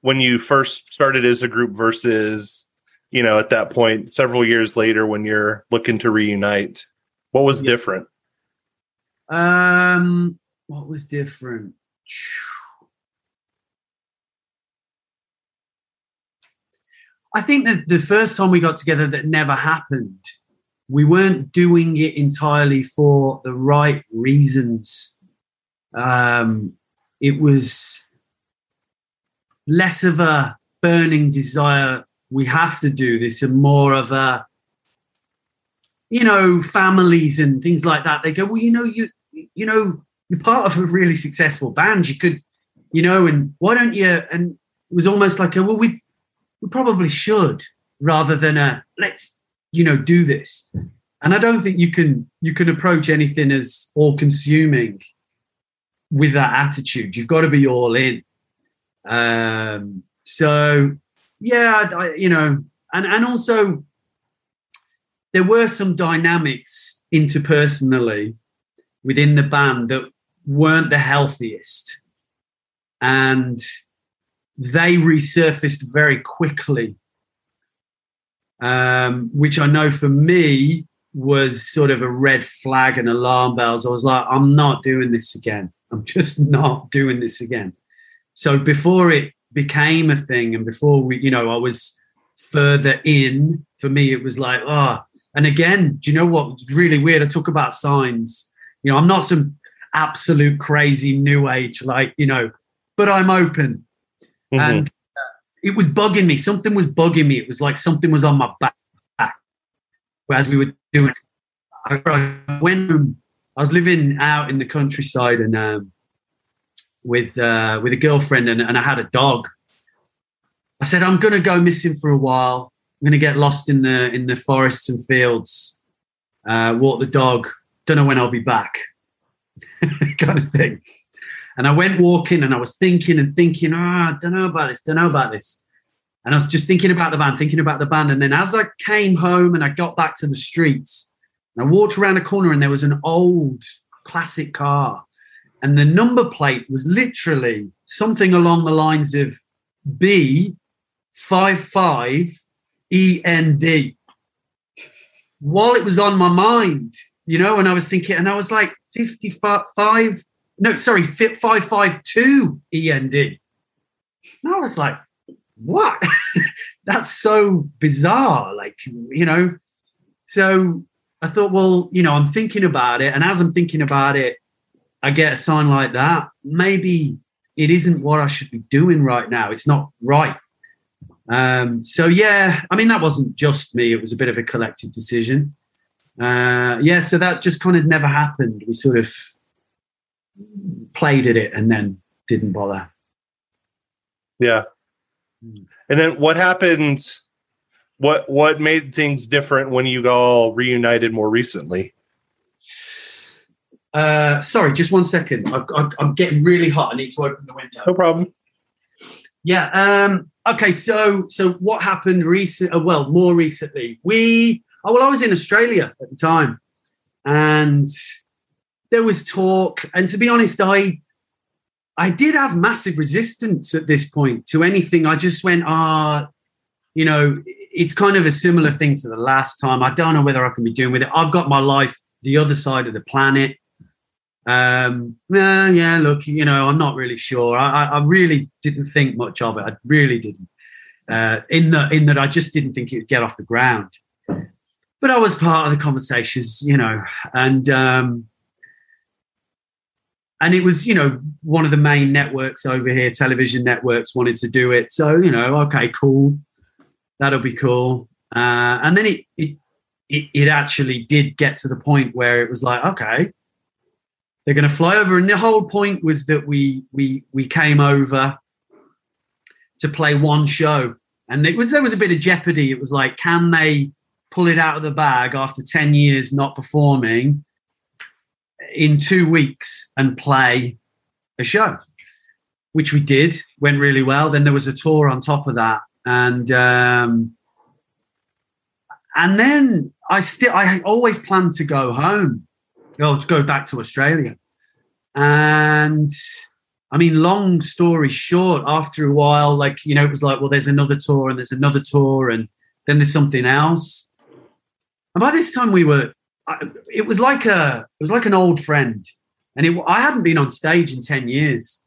when you first started as a group versus you know at that point several years later when you're looking to reunite? What was yeah. different? Um, what was different? I think that the first time we got together that never happened we weren't doing it entirely for the right reasons. Um, it was less of a burning desire, we have to do this, and more of a, you know, families and things like that. They go, well, you know, you, you know, you're part of a really successful band. You could, you know, and why don't you? And it was almost like a, well, we, we probably should, rather than a let's you know do this. And i don't think you can you can approach anything as all consuming with that attitude. You've got to be all in. Um so yeah I, you know and and also there were some dynamics interpersonally within the band that weren't the healthiest. And they resurfaced very quickly um, which I know for me was sort of a red flag and alarm bells. I was like, I'm not doing this again. I'm just not doing this again. So before it became a thing and before we, you know, I was further in, for me, it was like, oh, and again, do you know what? really weird. I talk about signs. You know, I'm not some absolute crazy new age, like, you know, but I'm open. Mm-hmm. And it was bugging me. Something was bugging me. It was like something was on my back as we were doing. I went. I was living out in the countryside and um, with uh, with a girlfriend, and, and I had a dog. I said, I'm going to go missing for a while. I'm going to get lost in the in the forests and fields. Uh, walk the dog. Don't know when I'll be back. kind of thing. And I went walking and I was thinking and thinking, ah, oh, I don't know about this, don't know about this. And I was just thinking about the band, thinking about the band. And then as I came home and I got back to the streets, I walked around a corner and there was an old classic car. And the number plate was literally something along the lines of B55END. While it was on my mind, you know, and I was thinking, and I was like, 55 no, sorry, Fit 552 END. And I was like, what? That's so bizarre. Like, you know, so I thought, well, you know, I'm thinking about it. And as I'm thinking about it, I get a sign like that. Maybe it isn't what I should be doing right now. It's not right. Um, so yeah, I mean that wasn't just me. It was a bit of a collective decision. Uh, yeah, so that just kind of never happened. We sort of played at it and then didn't bother. Yeah. And then what happened? What what made things different when you all reunited more recently? Uh, sorry, just one second. I've, I've, I'm getting really hot. I need to open the window. No problem. Yeah. Um, okay. So so what happened recent? Uh, well, more recently, we. Oh well, I was in Australia at the time, and there was talk, and to be honest, I I did have massive resistance at this point to anything. I just went, ah, you know, it's kind of a similar thing to the last time. I don't know whether I can be doing with it. I've got my life the other side of the planet. Um, yeah, yeah, look, you know, I'm not really sure. I, I really didn't think much of it. I really didn't. Uh, in that, in that, I just didn't think it would get off the ground. But I was part of the conversations, you know, and um, and it was, you know, one of the main networks over here, television networks, wanted to do it. So, you know, okay, cool, that'll be cool. Uh, and then it, it it it actually did get to the point where it was like, okay, they're going to fly over, and the whole point was that we we we came over to play one show, and it was there was a bit of jeopardy. It was like, can they pull it out of the bag after ten years not performing in two weeks and play a show? Which we did, went really well. Then there was a tour on top of that, and um, and then I still I always planned to go home oh, to go back to Australia. And I mean, long story short, after a while, like, you know, it was like, well, there's another tour and there's another tour and then there's something else. And by this time we were, it was like a, it was like an old friend. And it, I hadn't been on stage in 10 years.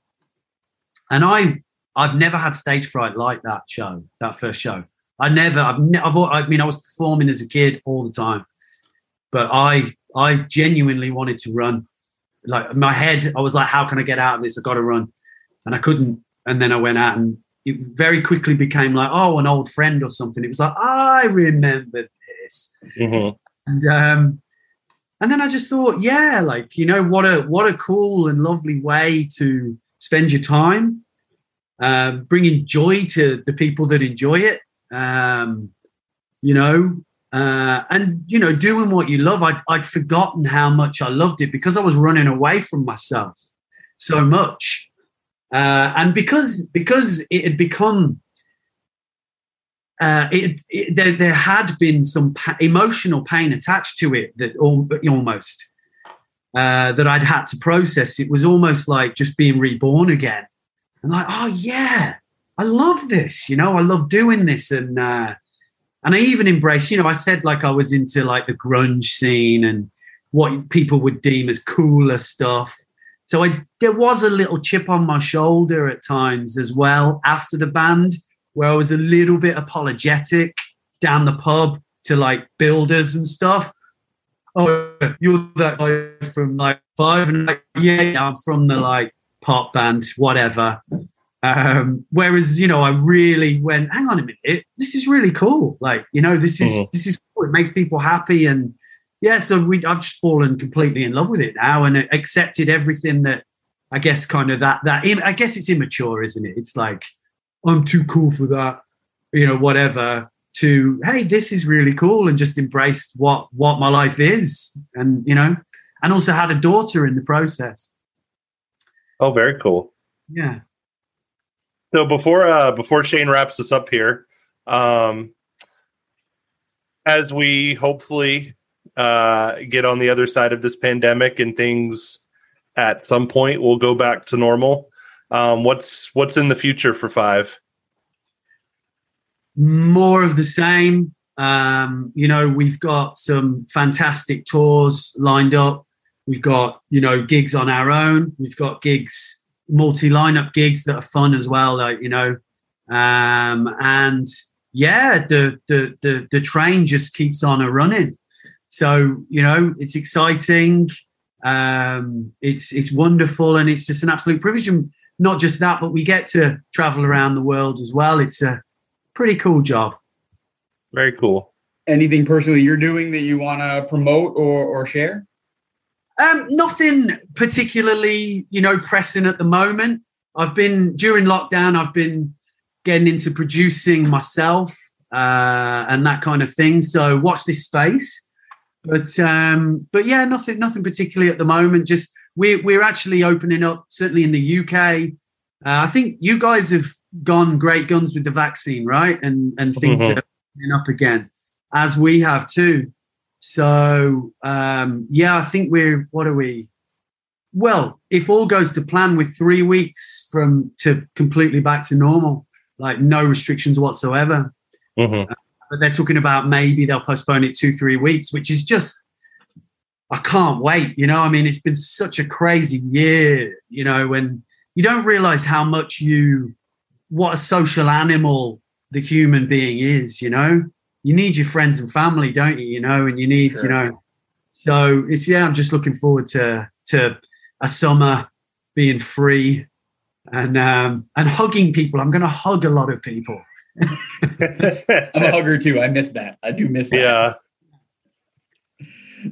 And I, I've never had stage fright like that show, that first show. I never, I've, ne- I've, I mean, I was performing as a kid all the time, but I I genuinely wanted to run. Like my head, I was like, how can I get out of this? I got to run. And I couldn't. And then I went out and it very quickly became like, oh, an old friend or something. It was like, I remember this. Mm-hmm. And um, and then I just thought, yeah, like, you know, what a what a cool and lovely way to spend your time, uh, bringing joy to the people that enjoy it. Um, you know, uh, and you know doing what you love I'd, I'd forgotten how much i loved it because i was running away from myself so much uh, and because because it had become uh, it, it, there, there had been some pa- emotional pain attached to it that al- almost uh, that I'd had to process. It was almost like just being reborn again, and like, oh yeah, I love this. You know, I love doing this, and uh, and I even embraced, you know, I said like I was into like the grunge scene and what people would deem as cooler stuff. So I there was a little chip on my shoulder at times as well after the band, where I was a little bit apologetic down the pub to like builders and stuff. Oh, you're that guy from like five, and like, yeah, I'm from the like pop band, whatever. Um, whereas, you know, I really went, hang on a minute, this is really cool. Like, you know, this is mm-hmm. this is cool. It makes people happy, and yeah, so we I've just fallen completely in love with it now, and accepted everything that I guess kind of that that I guess it's immature, isn't it? It's like I'm too cool for that, you know, whatever. To hey, this is really cool, and just embraced what what my life is, and you know, and also had a daughter in the process. Oh, very cool. Yeah. So before uh, before Shane wraps us up here, um, as we hopefully uh, get on the other side of this pandemic and things at some point will go back to normal. Um, what's what's in the future for Five? More of the same. Um, you know, we've got some fantastic tours lined up. We've got you know gigs on our own. We've got gigs multi lineup gigs that are fun as well. Like you know, um, and yeah, the, the the the train just keeps on a running. So you know, it's exciting. Um, it's it's wonderful, and it's just an absolute privilege. And not just that, but we get to travel around the world as well. It's a pretty cool job. Very cool. Anything personally you're doing that you want to promote or, or share? Um, nothing particularly, you know, pressing at the moment. I've been during lockdown. I've been getting into producing myself uh, and that kind of thing. So watch this space. But um, but yeah, nothing nothing particularly at the moment. Just we're we're actually opening up. Certainly in the UK, uh, I think you guys have gone great guns with the vaccine, right? And and things mm-hmm. are opening up again, as we have too. So um, yeah, I think we're what are we? Well, if all goes to plan, with three weeks from to completely back to normal, like no restrictions whatsoever. Mm-hmm. Uh, but they're talking about maybe they'll postpone it two, three weeks, which is just I can't wait. You know, I mean, it's been such a crazy year. You know, when you don't realize how much you, what a social animal the human being is. You know, you need your friends and family, don't you? You know, and you need, Sure. you know, so it's yeah. I'm just looking forward to to a summer being free and um and hugging people. I'm going to hug a lot of people. I'm a hugger too. I miss that. I do miss that. yeah.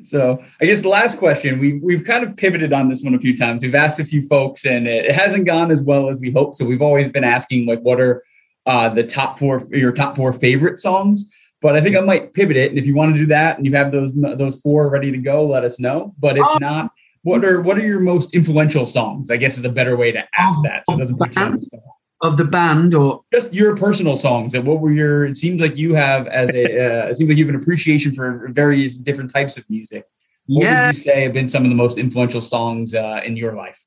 So I guess the last question we we've kind of pivoted on this one a few times. We've asked a few folks, and it, it hasn't gone as well as we hoped. So we've always been asking like, what are uh, the top four your top four favorite songs? But I think I might pivot it, and if you want to do that, and you have those those four ready to go, let us know. But if Oh. not, what are what are your most influential songs? I guess is a better way to ask that, so it doesn't put you on the spot. Of the band, or Just your personal songs, and what were your? It seems like you have as a. Uh, it seems like you have an appreciation for various different types of music. What yeah, would you say have been some of the most influential songs uh, in your life?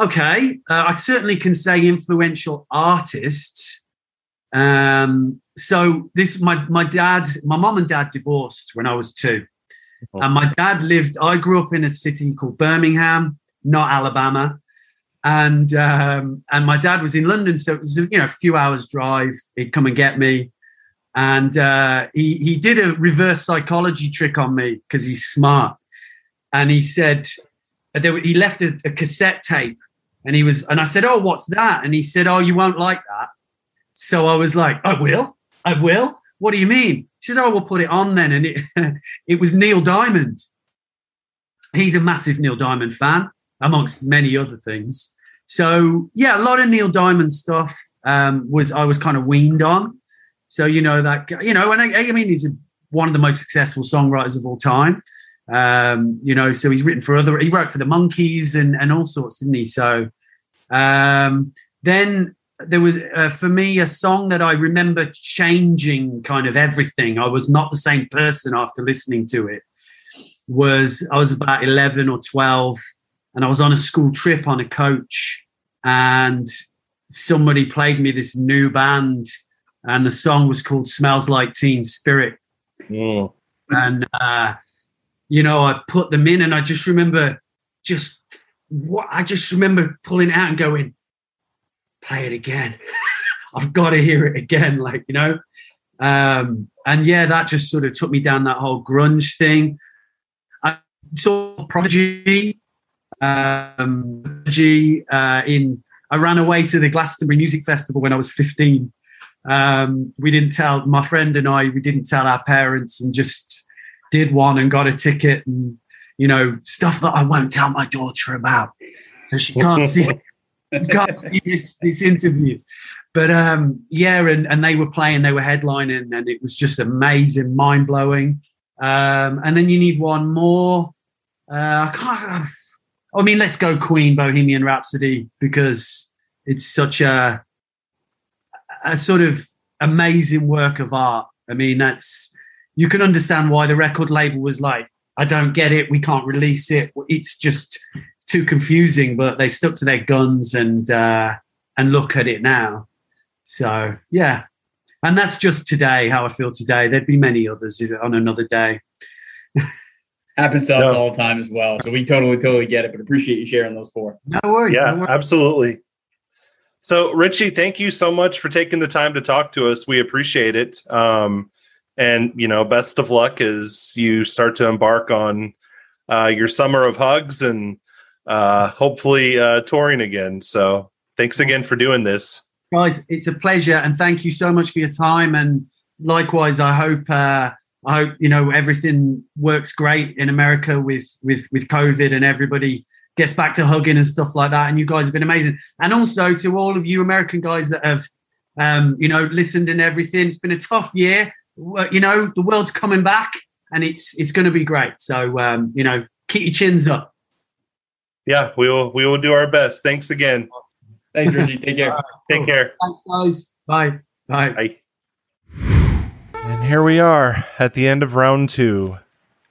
okay. Uh, I certainly can say influential artists. Um, so this my my dad, my mom and dad divorced when I was two, Oh. and my dad lived. I grew up in a city called Birmingham, not Alabama, and um, and my dad was in London, so it was you know a few hours drive. He'd come and get me, and uh, he he did a reverse psychology trick on me because he's smart, and he said were- he left a, a cassette tape, and he was and I said, oh, what's that? And he said, oh, you won't like that. So I was like, I will, I will. What do you mean? He said, oh, we'll put it on then, and it it was Neil Diamond. He's a massive Neil Diamond fan, amongst many other things. So yeah, a lot of Neil Diamond stuff um, was I was kind of weaned on. So you know that you know, and I, I mean he's a, one of the most successful songwriters of all time. Um, you know, so he's written for other. He wrote for the Monkees and and all sorts, didn't he? So um, then there was uh, for me a song that I remember changing kind of everything. I was not the same person after listening to it. Was I was about eleven or twelve, and I was on a school trip on a coach, and somebody played me this new band, and the song was called "Smells Like Teen Spirit." Mm. and uh, you know I put them in, and I just remember just what I just remember pulling it out and going, play it again. I've got to hear it again, like you know. Um, and yeah, that just sort of took me down that whole grunge thing. I saw Prodigy, um, Prodigy uh, in. I ran away to the Glastonbury Music Festival when I was 15 um, we didn't tell my friend and I. We didn't tell our parents, and just did one and got a ticket, and you know stuff that I won't tell my daughter about, so she can't see can't see this this interview. But um, yeah, and and they were playing, they were headlining, and it was just amazing, mind blowing. Um, and then you need one more. Uh, I can't. I mean, let's go Queen Bohemian Rhapsody because it's such a a sort of amazing work of art. I mean, that's you can understand why the record label was like, I don't get it, we can't release it. It's just too confusing, but they stuck to their guns and uh, and look at it now. So yeah. And that's just today, how I feel today. There'd be many others on another day. Happens to us No. all the time as well. So we totally, totally get it, but appreciate you sharing those four. No worries. Yeah, no worries. absolutely. So, Ritchie, thank you so much for taking the time to talk to us. We appreciate it. Um, and you know, best of luck as you start to embark on uh, your summer of hugs and uh, hopefully uh, touring again. So, thanks again for doing this. guys it's a pleasure and thank you so much for your time and likewise i hope uh i hope you know everything works great in america with with with covid and everybody gets back to hugging and stuff like that and you guys have been amazing and also to all of you american guys that have um you know listened and everything it's been a tough year you know the world's coming back and it's it's going to be great so um you know keep your chins up Yeah, we will we will do our best. Thanks again. Thanks, Ritchie. Take care. Take care. thanks guys bye bye Bye. And here we are at the end of round two.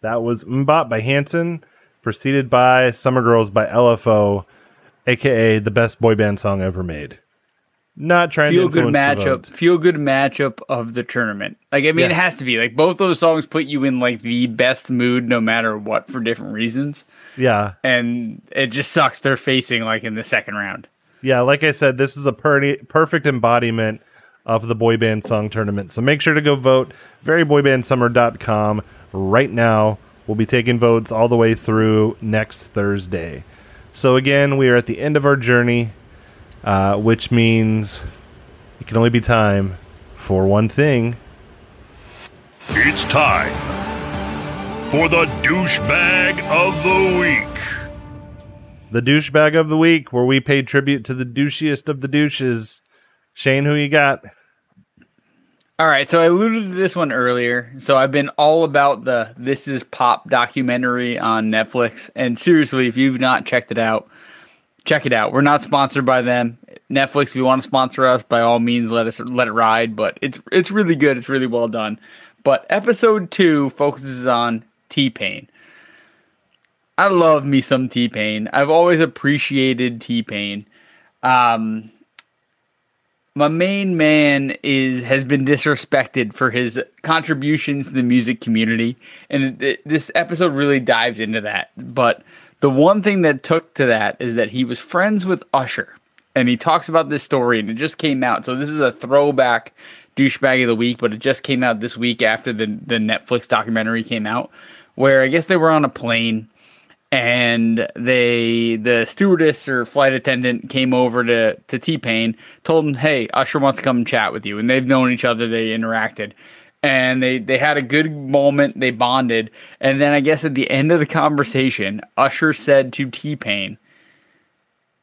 That was MMMBop by Hanson, preceded by Summer Girls by LFO, aka the best boy band song ever made. Not trying to feel to good matchup. Feel good matchup of the tournament. Like I mean, it has to be like both those songs put you in like the best mood, no matter what, for different reasons. Yeah, And it just sucks they're facing like in the second round. yeah. Like I said, this is a pretty perfect embodiment of the boy band song tournament. So make sure to go vote veryboybandsummer.com right now. We'll be taking votes all the way through next Thursday. So again, we are at the end of our journey, uh, which means it can only be time for one thing. It's time for the douchebag of the week. The douchebag of the week, where we pay tribute to the douchiest of the douches. Shane, who you got? All right, so I alluded to this one earlier. So I've been all about the This Is Pop documentary on Netflix. And seriously, if you've not checked it out, check it out. We're not sponsored by them. Netflix, if you want to sponsor us, by all means let us let it ride. But it's it's really good. It's really well done. But episode two focuses on T Pain. I love me some T Pain. I've always appreciated T Pain. Um, my main man is has been disrespected for his contributions to the music community. And it, this episode really dives into that. But the one thing that took to that is that he was friends with usher. And he talks about this story and it just came out. So this is a throwback douchebag of the week but it just came out this week after the, the netflix documentary came out where i guess they were on a plane and they the stewardess or flight attendant came over to to T Pain, told him, "Hey, Usher wants to come and chat with you." And they've known each other, they interacted, and they they had a good moment. They bonded, and then I guess at the end of the conversation, Usher said to T Pain,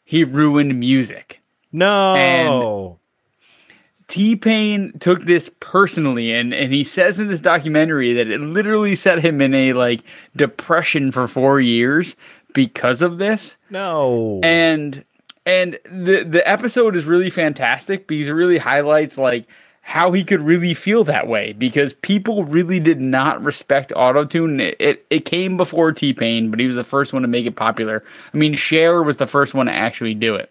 "He ruined music." No. T Pain took this personally, and, and he says in this documentary that it literally set him in a like depression for four years because of this. no. And and the the episode is really fantastic because it really highlights like how he could really feel that way because people really did not respect autotune. It, it it came before T Pain, but he was the first one to make it popular. I mean, Cher was the first one to actually do it.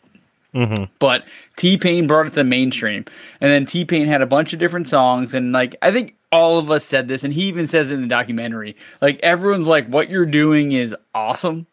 But T Pain brought it to the mainstream, and then T Pain had a bunch of different songs, and like I think all of us said this, and he even says it in the documentary. Like everyone's like, "What you're doing is awesome,"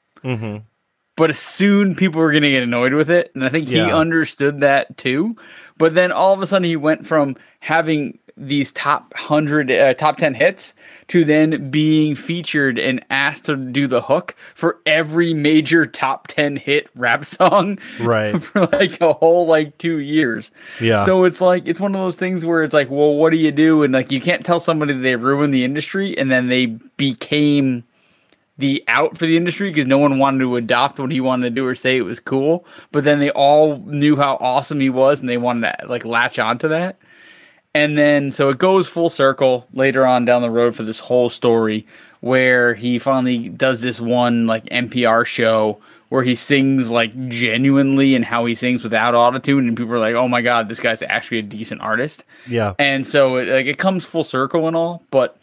but soon people were going to get annoyed with it, and I think he Yeah. understood that too. But then all of a sudden, he went from having these top hundred, uh, top ten hits to then being featured and asked to do the hook for every major top ten hit rap song, Right. for like a whole like two years. Yeah. So it's like it's one of those things where it's like, well, what do you do? And like you can't tell somebody they ruined the industry and then they became the out for the industry because no one wanted to adopt what he wanted to do or say it was cool. But then they all knew how awesome he was and they wanted to like latch onto that. And then so it goes full circle later on down the road for this whole story where he finally does this one like NPR show where he sings like genuinely and how he sings without autotune and people are like, "Oh my god, this guy's actually a decent artist." yeah. And so it, like it comes full circle and all, but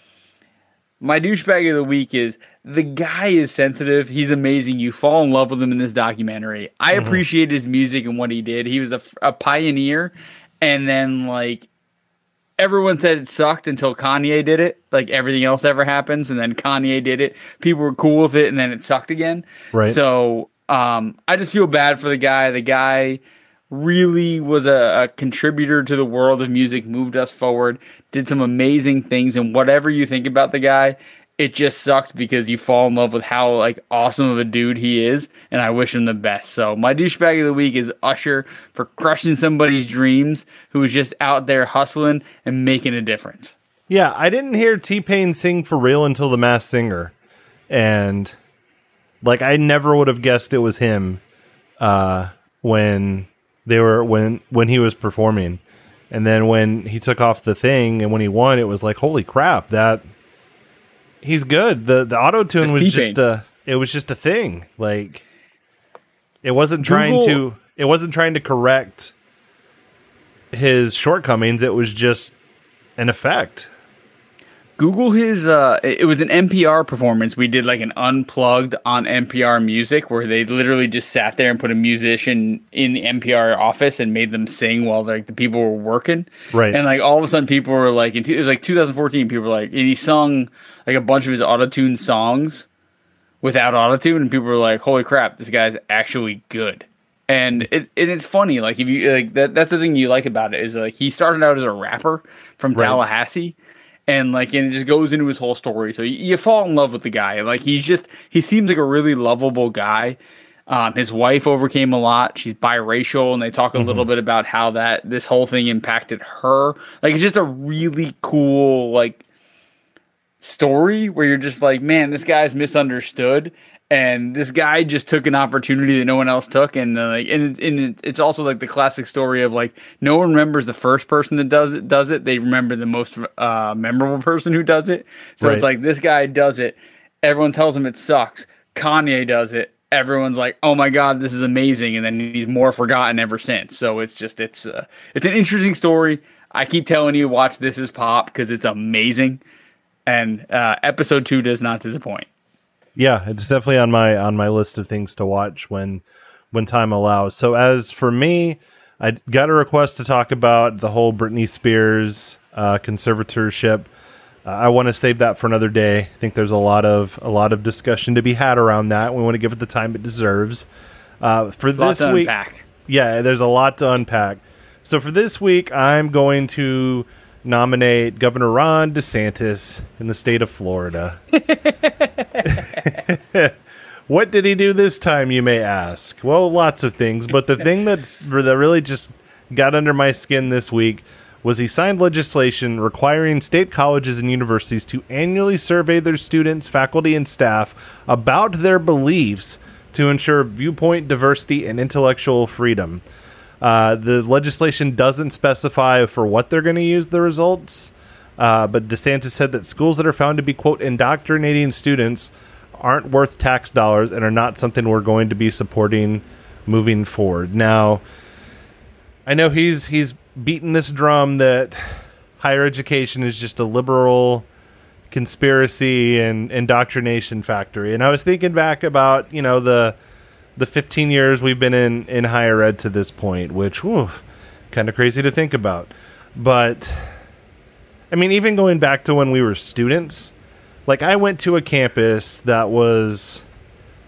my douchebag of the week is the guy is sensitive. He's amazing. You fall in love with him in this documentary. I mm-hmm. appreciate his music and what he did. He was a, a pioneer, and then like everyone said it sucked until Kanye did it. Like everything else ever happens, and then Kanye did it. People were cool with it, and then it sucked again. Right. So um, I just feel bad for the guy. The guy really was a, a contributor to the world of music, moved us forward, did some amazing things, and whatever you think about the guy, it just sucks because you fall in love with how like awesome of a dude he is, and I wish him the best. So my douchebag of the week is Usher for crushing somebody's dreams, who was just out there hustling and making a difference. Yeah, I didn't hear T Pain sing for real until The Masked Singer, and like I never would have guessed it was him uh, when they were when when he was performing, and then when he took off the thing and when he won, it was like holy crap that he's good. the The auto tune was just a it was just a thing. Like it wasn't trying Google- to it wasn't trying to correct his shortcomings. It was just an effect. Google his. Uh, it was an NPR performance. We did like an unplugged on NPR music, where they literally just sat there and put a musician in the NPR office and made them sing while like the people were working. Right. And like all of a sudden, people were like, in, it was like 2014. People were like, and he sung like a bunch of his autotune songs without autotune, and people were like, "Holy crap, this guy's actually good." And it and it's funny, like if you like that that's the thing you like about it is like he started out as a rapper from Right. Tallahassee, and like and it just goes into his whole story. So you, you fall in love with the guy. Like he's just he seems like a really lovable guy. Um, his wife overcame a lot. She's biracial, and they talk a little bit about how that this whole thing impacted her. Like it's just a really cool like story where you're just like, man, this guy's misunderstood, and this guy just took an opportunity that no one else took, and uh, like, and, and it's also like the classic story of like no one remembers the first person that does it does it. They remember the most uh, memorable person who does it. So Right. it's like this guy does it. Everyone tells him it sucks. Kanye does it. Everyone's like, "Oh my god, this is amazing!" And then he's more forgotten ever since. So it's just it's uh, it's an interesting story. I keep telling you, watch This Is Pop because it's amazing and uh, episode two does not disappoint. Yeah, it's definitely on my on my list of things to watch when when time allows. So as for me, I got a request to talk about the whole Britney Spears uh, conservatorship. Uh, I want to save that for another day. I think there's a lot of a lot of discussion to be had around that. We want to give it the time it deserves. Uh, for this week, unpack. yeah, there's a lot to unpack. So for this week, I'm going to nominate Governor Ron DeSantis in the state of Florida. what did he do this time, you may ask? Well, lots of things, but the thing that's that really just got under my skin this week was he signed legislation requiring state colleges and universities to annually survey their students, faculty, and staff about their beliefs to ensure viewpoint diversity and intellectual freedom. Uh, the legislation doesn't specify for what they're going to use the results, uh, but DeSantis said that schools that are found to be, quote, indoctrinating students aren't worth tax dollars and are not something we're going to be supporting moving forward. Now, I know he's he's beaten this drum that higher education is just a liberal conspiracy and indoctrination factory. And I was thinking back about, you know, the the 15 years we've been in in higher ed to this point, which kind of crazy to think about. But I mean, even going back to when we were students, like I went to a campus that was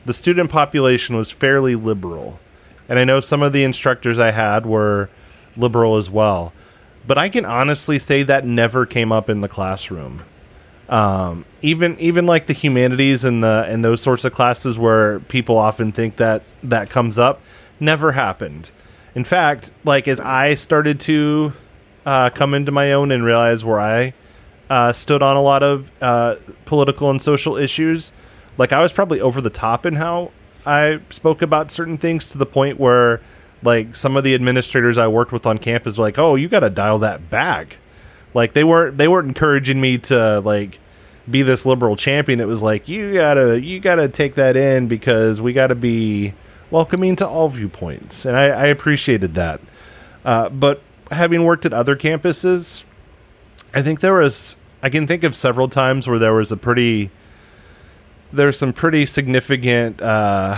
the student population was fairly liberal. And I know some of the instructors I had were liberal as well. But I can honestly say that never came up in the classroom. Um, even even like the humanities and the and those sorts of classes where people often think that that comes up, never happened. In fact, like as I started to uh, come into my own and realize where I uh, stood on a lot of uh, political and social issues, like I was probably over the top in how I spoke about certain things to the point where like some of the administrators I worked with on campus were like, "Oh, you got to dial that back." Like they weren't they weren't encouraging me to like be this liberal champion. It was like you gotta you gotta take that in because we gotta be welcoming to all viewpoints, and I, I appreciated that. Uh, but having worked at other campuses, I think there was I can think of several times where there was a pretty there's some pretty significant uh,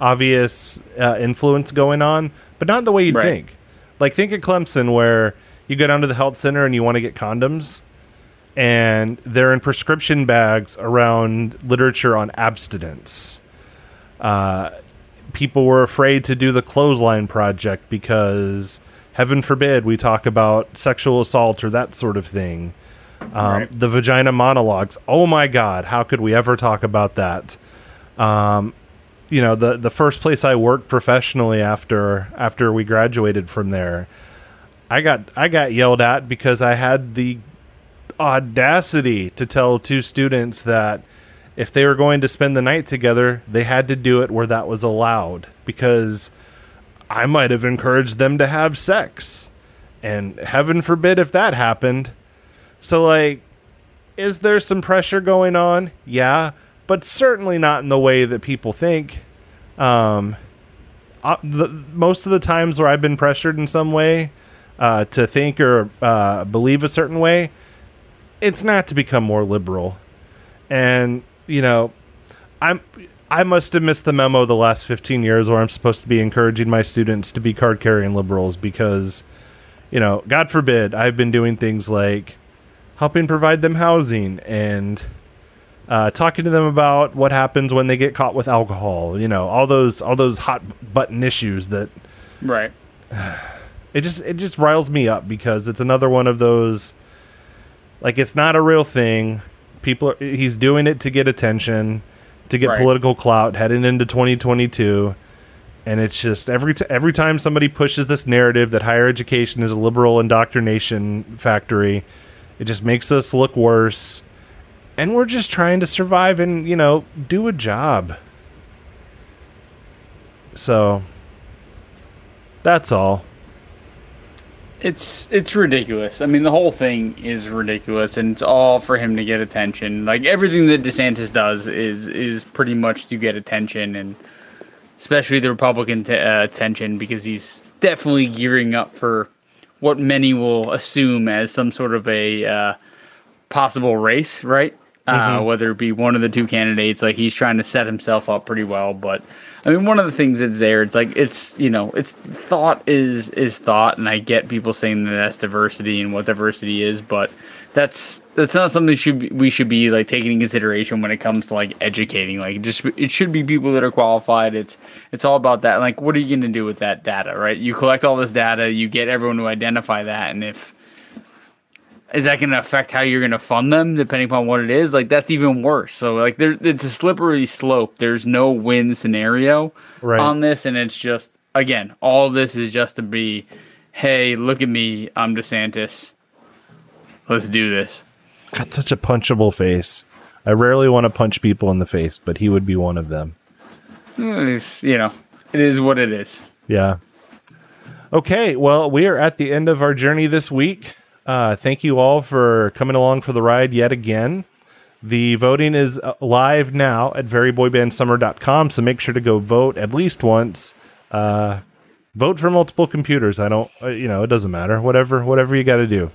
obvious uh, influence going on, but not the way you'd Right. think. Like think of Clemson where you go down to the health center and you want to get condoms and they're in prescription bags around literature on abstinence. Uh, people were afraid to do the clothesline project because heaven forbid we talk about sexual assault or that sort of thing. Um, Right. The vagina monologues. Oh my God, how could we ever talk about that? Um, you know, the the first place I worked professionally after after we graduated from there, I got I got yelled at because I had the audacity to tell two students that if they were going to spend the night together, they had to do it where that was allowed because I might have encouraged them to have sex. And heaven forbid if that happened. So, like, is there some pressure going on? Yeah, but certainly not in the way that people think. Um, uh, the, most of the times where I've been pressured in some way uh, to think or uh, believe a certain way, it's not to become more liberal. And, you know, I'm I must have missed the memo the last 15 years where I'm supposed to be encouraging my students to be card carrying liberals because, you know, God forbid, I've been doing things like helping provide them housing and uh, talking to them about what happens when they get caught with alcohol. You know, all those all those hot button issues that Right. it just it just riles me up because it's another one of those like it's not a real thing. People are, he's doing it to get attention, to get Right. political clout heading into 2022. And it's just every t- every time somebody pushes this narrative that higher education is a liberal indoctrination factory, it just makes us look worse. And we're just trying to survive and, you know, do a job. So that's all. It's it's ridiculous. I mean, the whole thing is ridiculous, and it's all for him to get attention. Like everything that DeSantis does is is pretty much to get attention, and especially the Republican t- uh, attention because he's definitely gearing up for what many will assume as some sort of a uh, possible race, right? Uh, whether it be one of the two candidates, like he's trying to set himself up pretty well. But I mean, one of the things that's there, it's like it's you know, it's thought is is thought, and I get people saying that that's diversity and what diversity is, but that's that's not something should be, we should be like taking in consideration when it comes to like educating. Like just it should be people that are qualified. It's it's all about that. Like, what are you going to do with that data, right? You collect all this data, you get everyone to identify that, and if is that going to affect how you're going to fund them depending upon what it is like that's even worse so like there it's a slippery slope there's no win scenario Right. on this and it's just again all this is just to be hey look at me i'm desantis let's do this He's got such a punchable face. I rarely want to punch people in the face, but he would be one of them. Uh, it's, you know it is what it is Yeah. Okay, well, we are at the end of our journey this week. Uh, thank you all for coming along for the ride yet again. The voting is uh, live now at veryboybandsummer.com, so make sure to go vote at least once. Uh, vote for multiple computers. I don't, uh, you know, it doesn't matter. Whatever, whatever you got to do.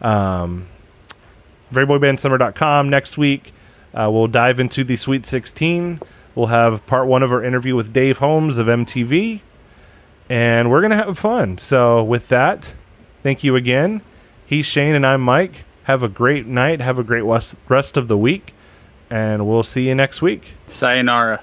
Um, veryboybandsummer.com next week. Uh, we'll dive into the Sweet 16. We'll have part one of our interview with Dave Holmes of MTV and we're gonna have fun. So with that, thank you again. He's Shane and I'm Mike. Have a great night. Have a great rest of the week, and we'll see you next week. sayonara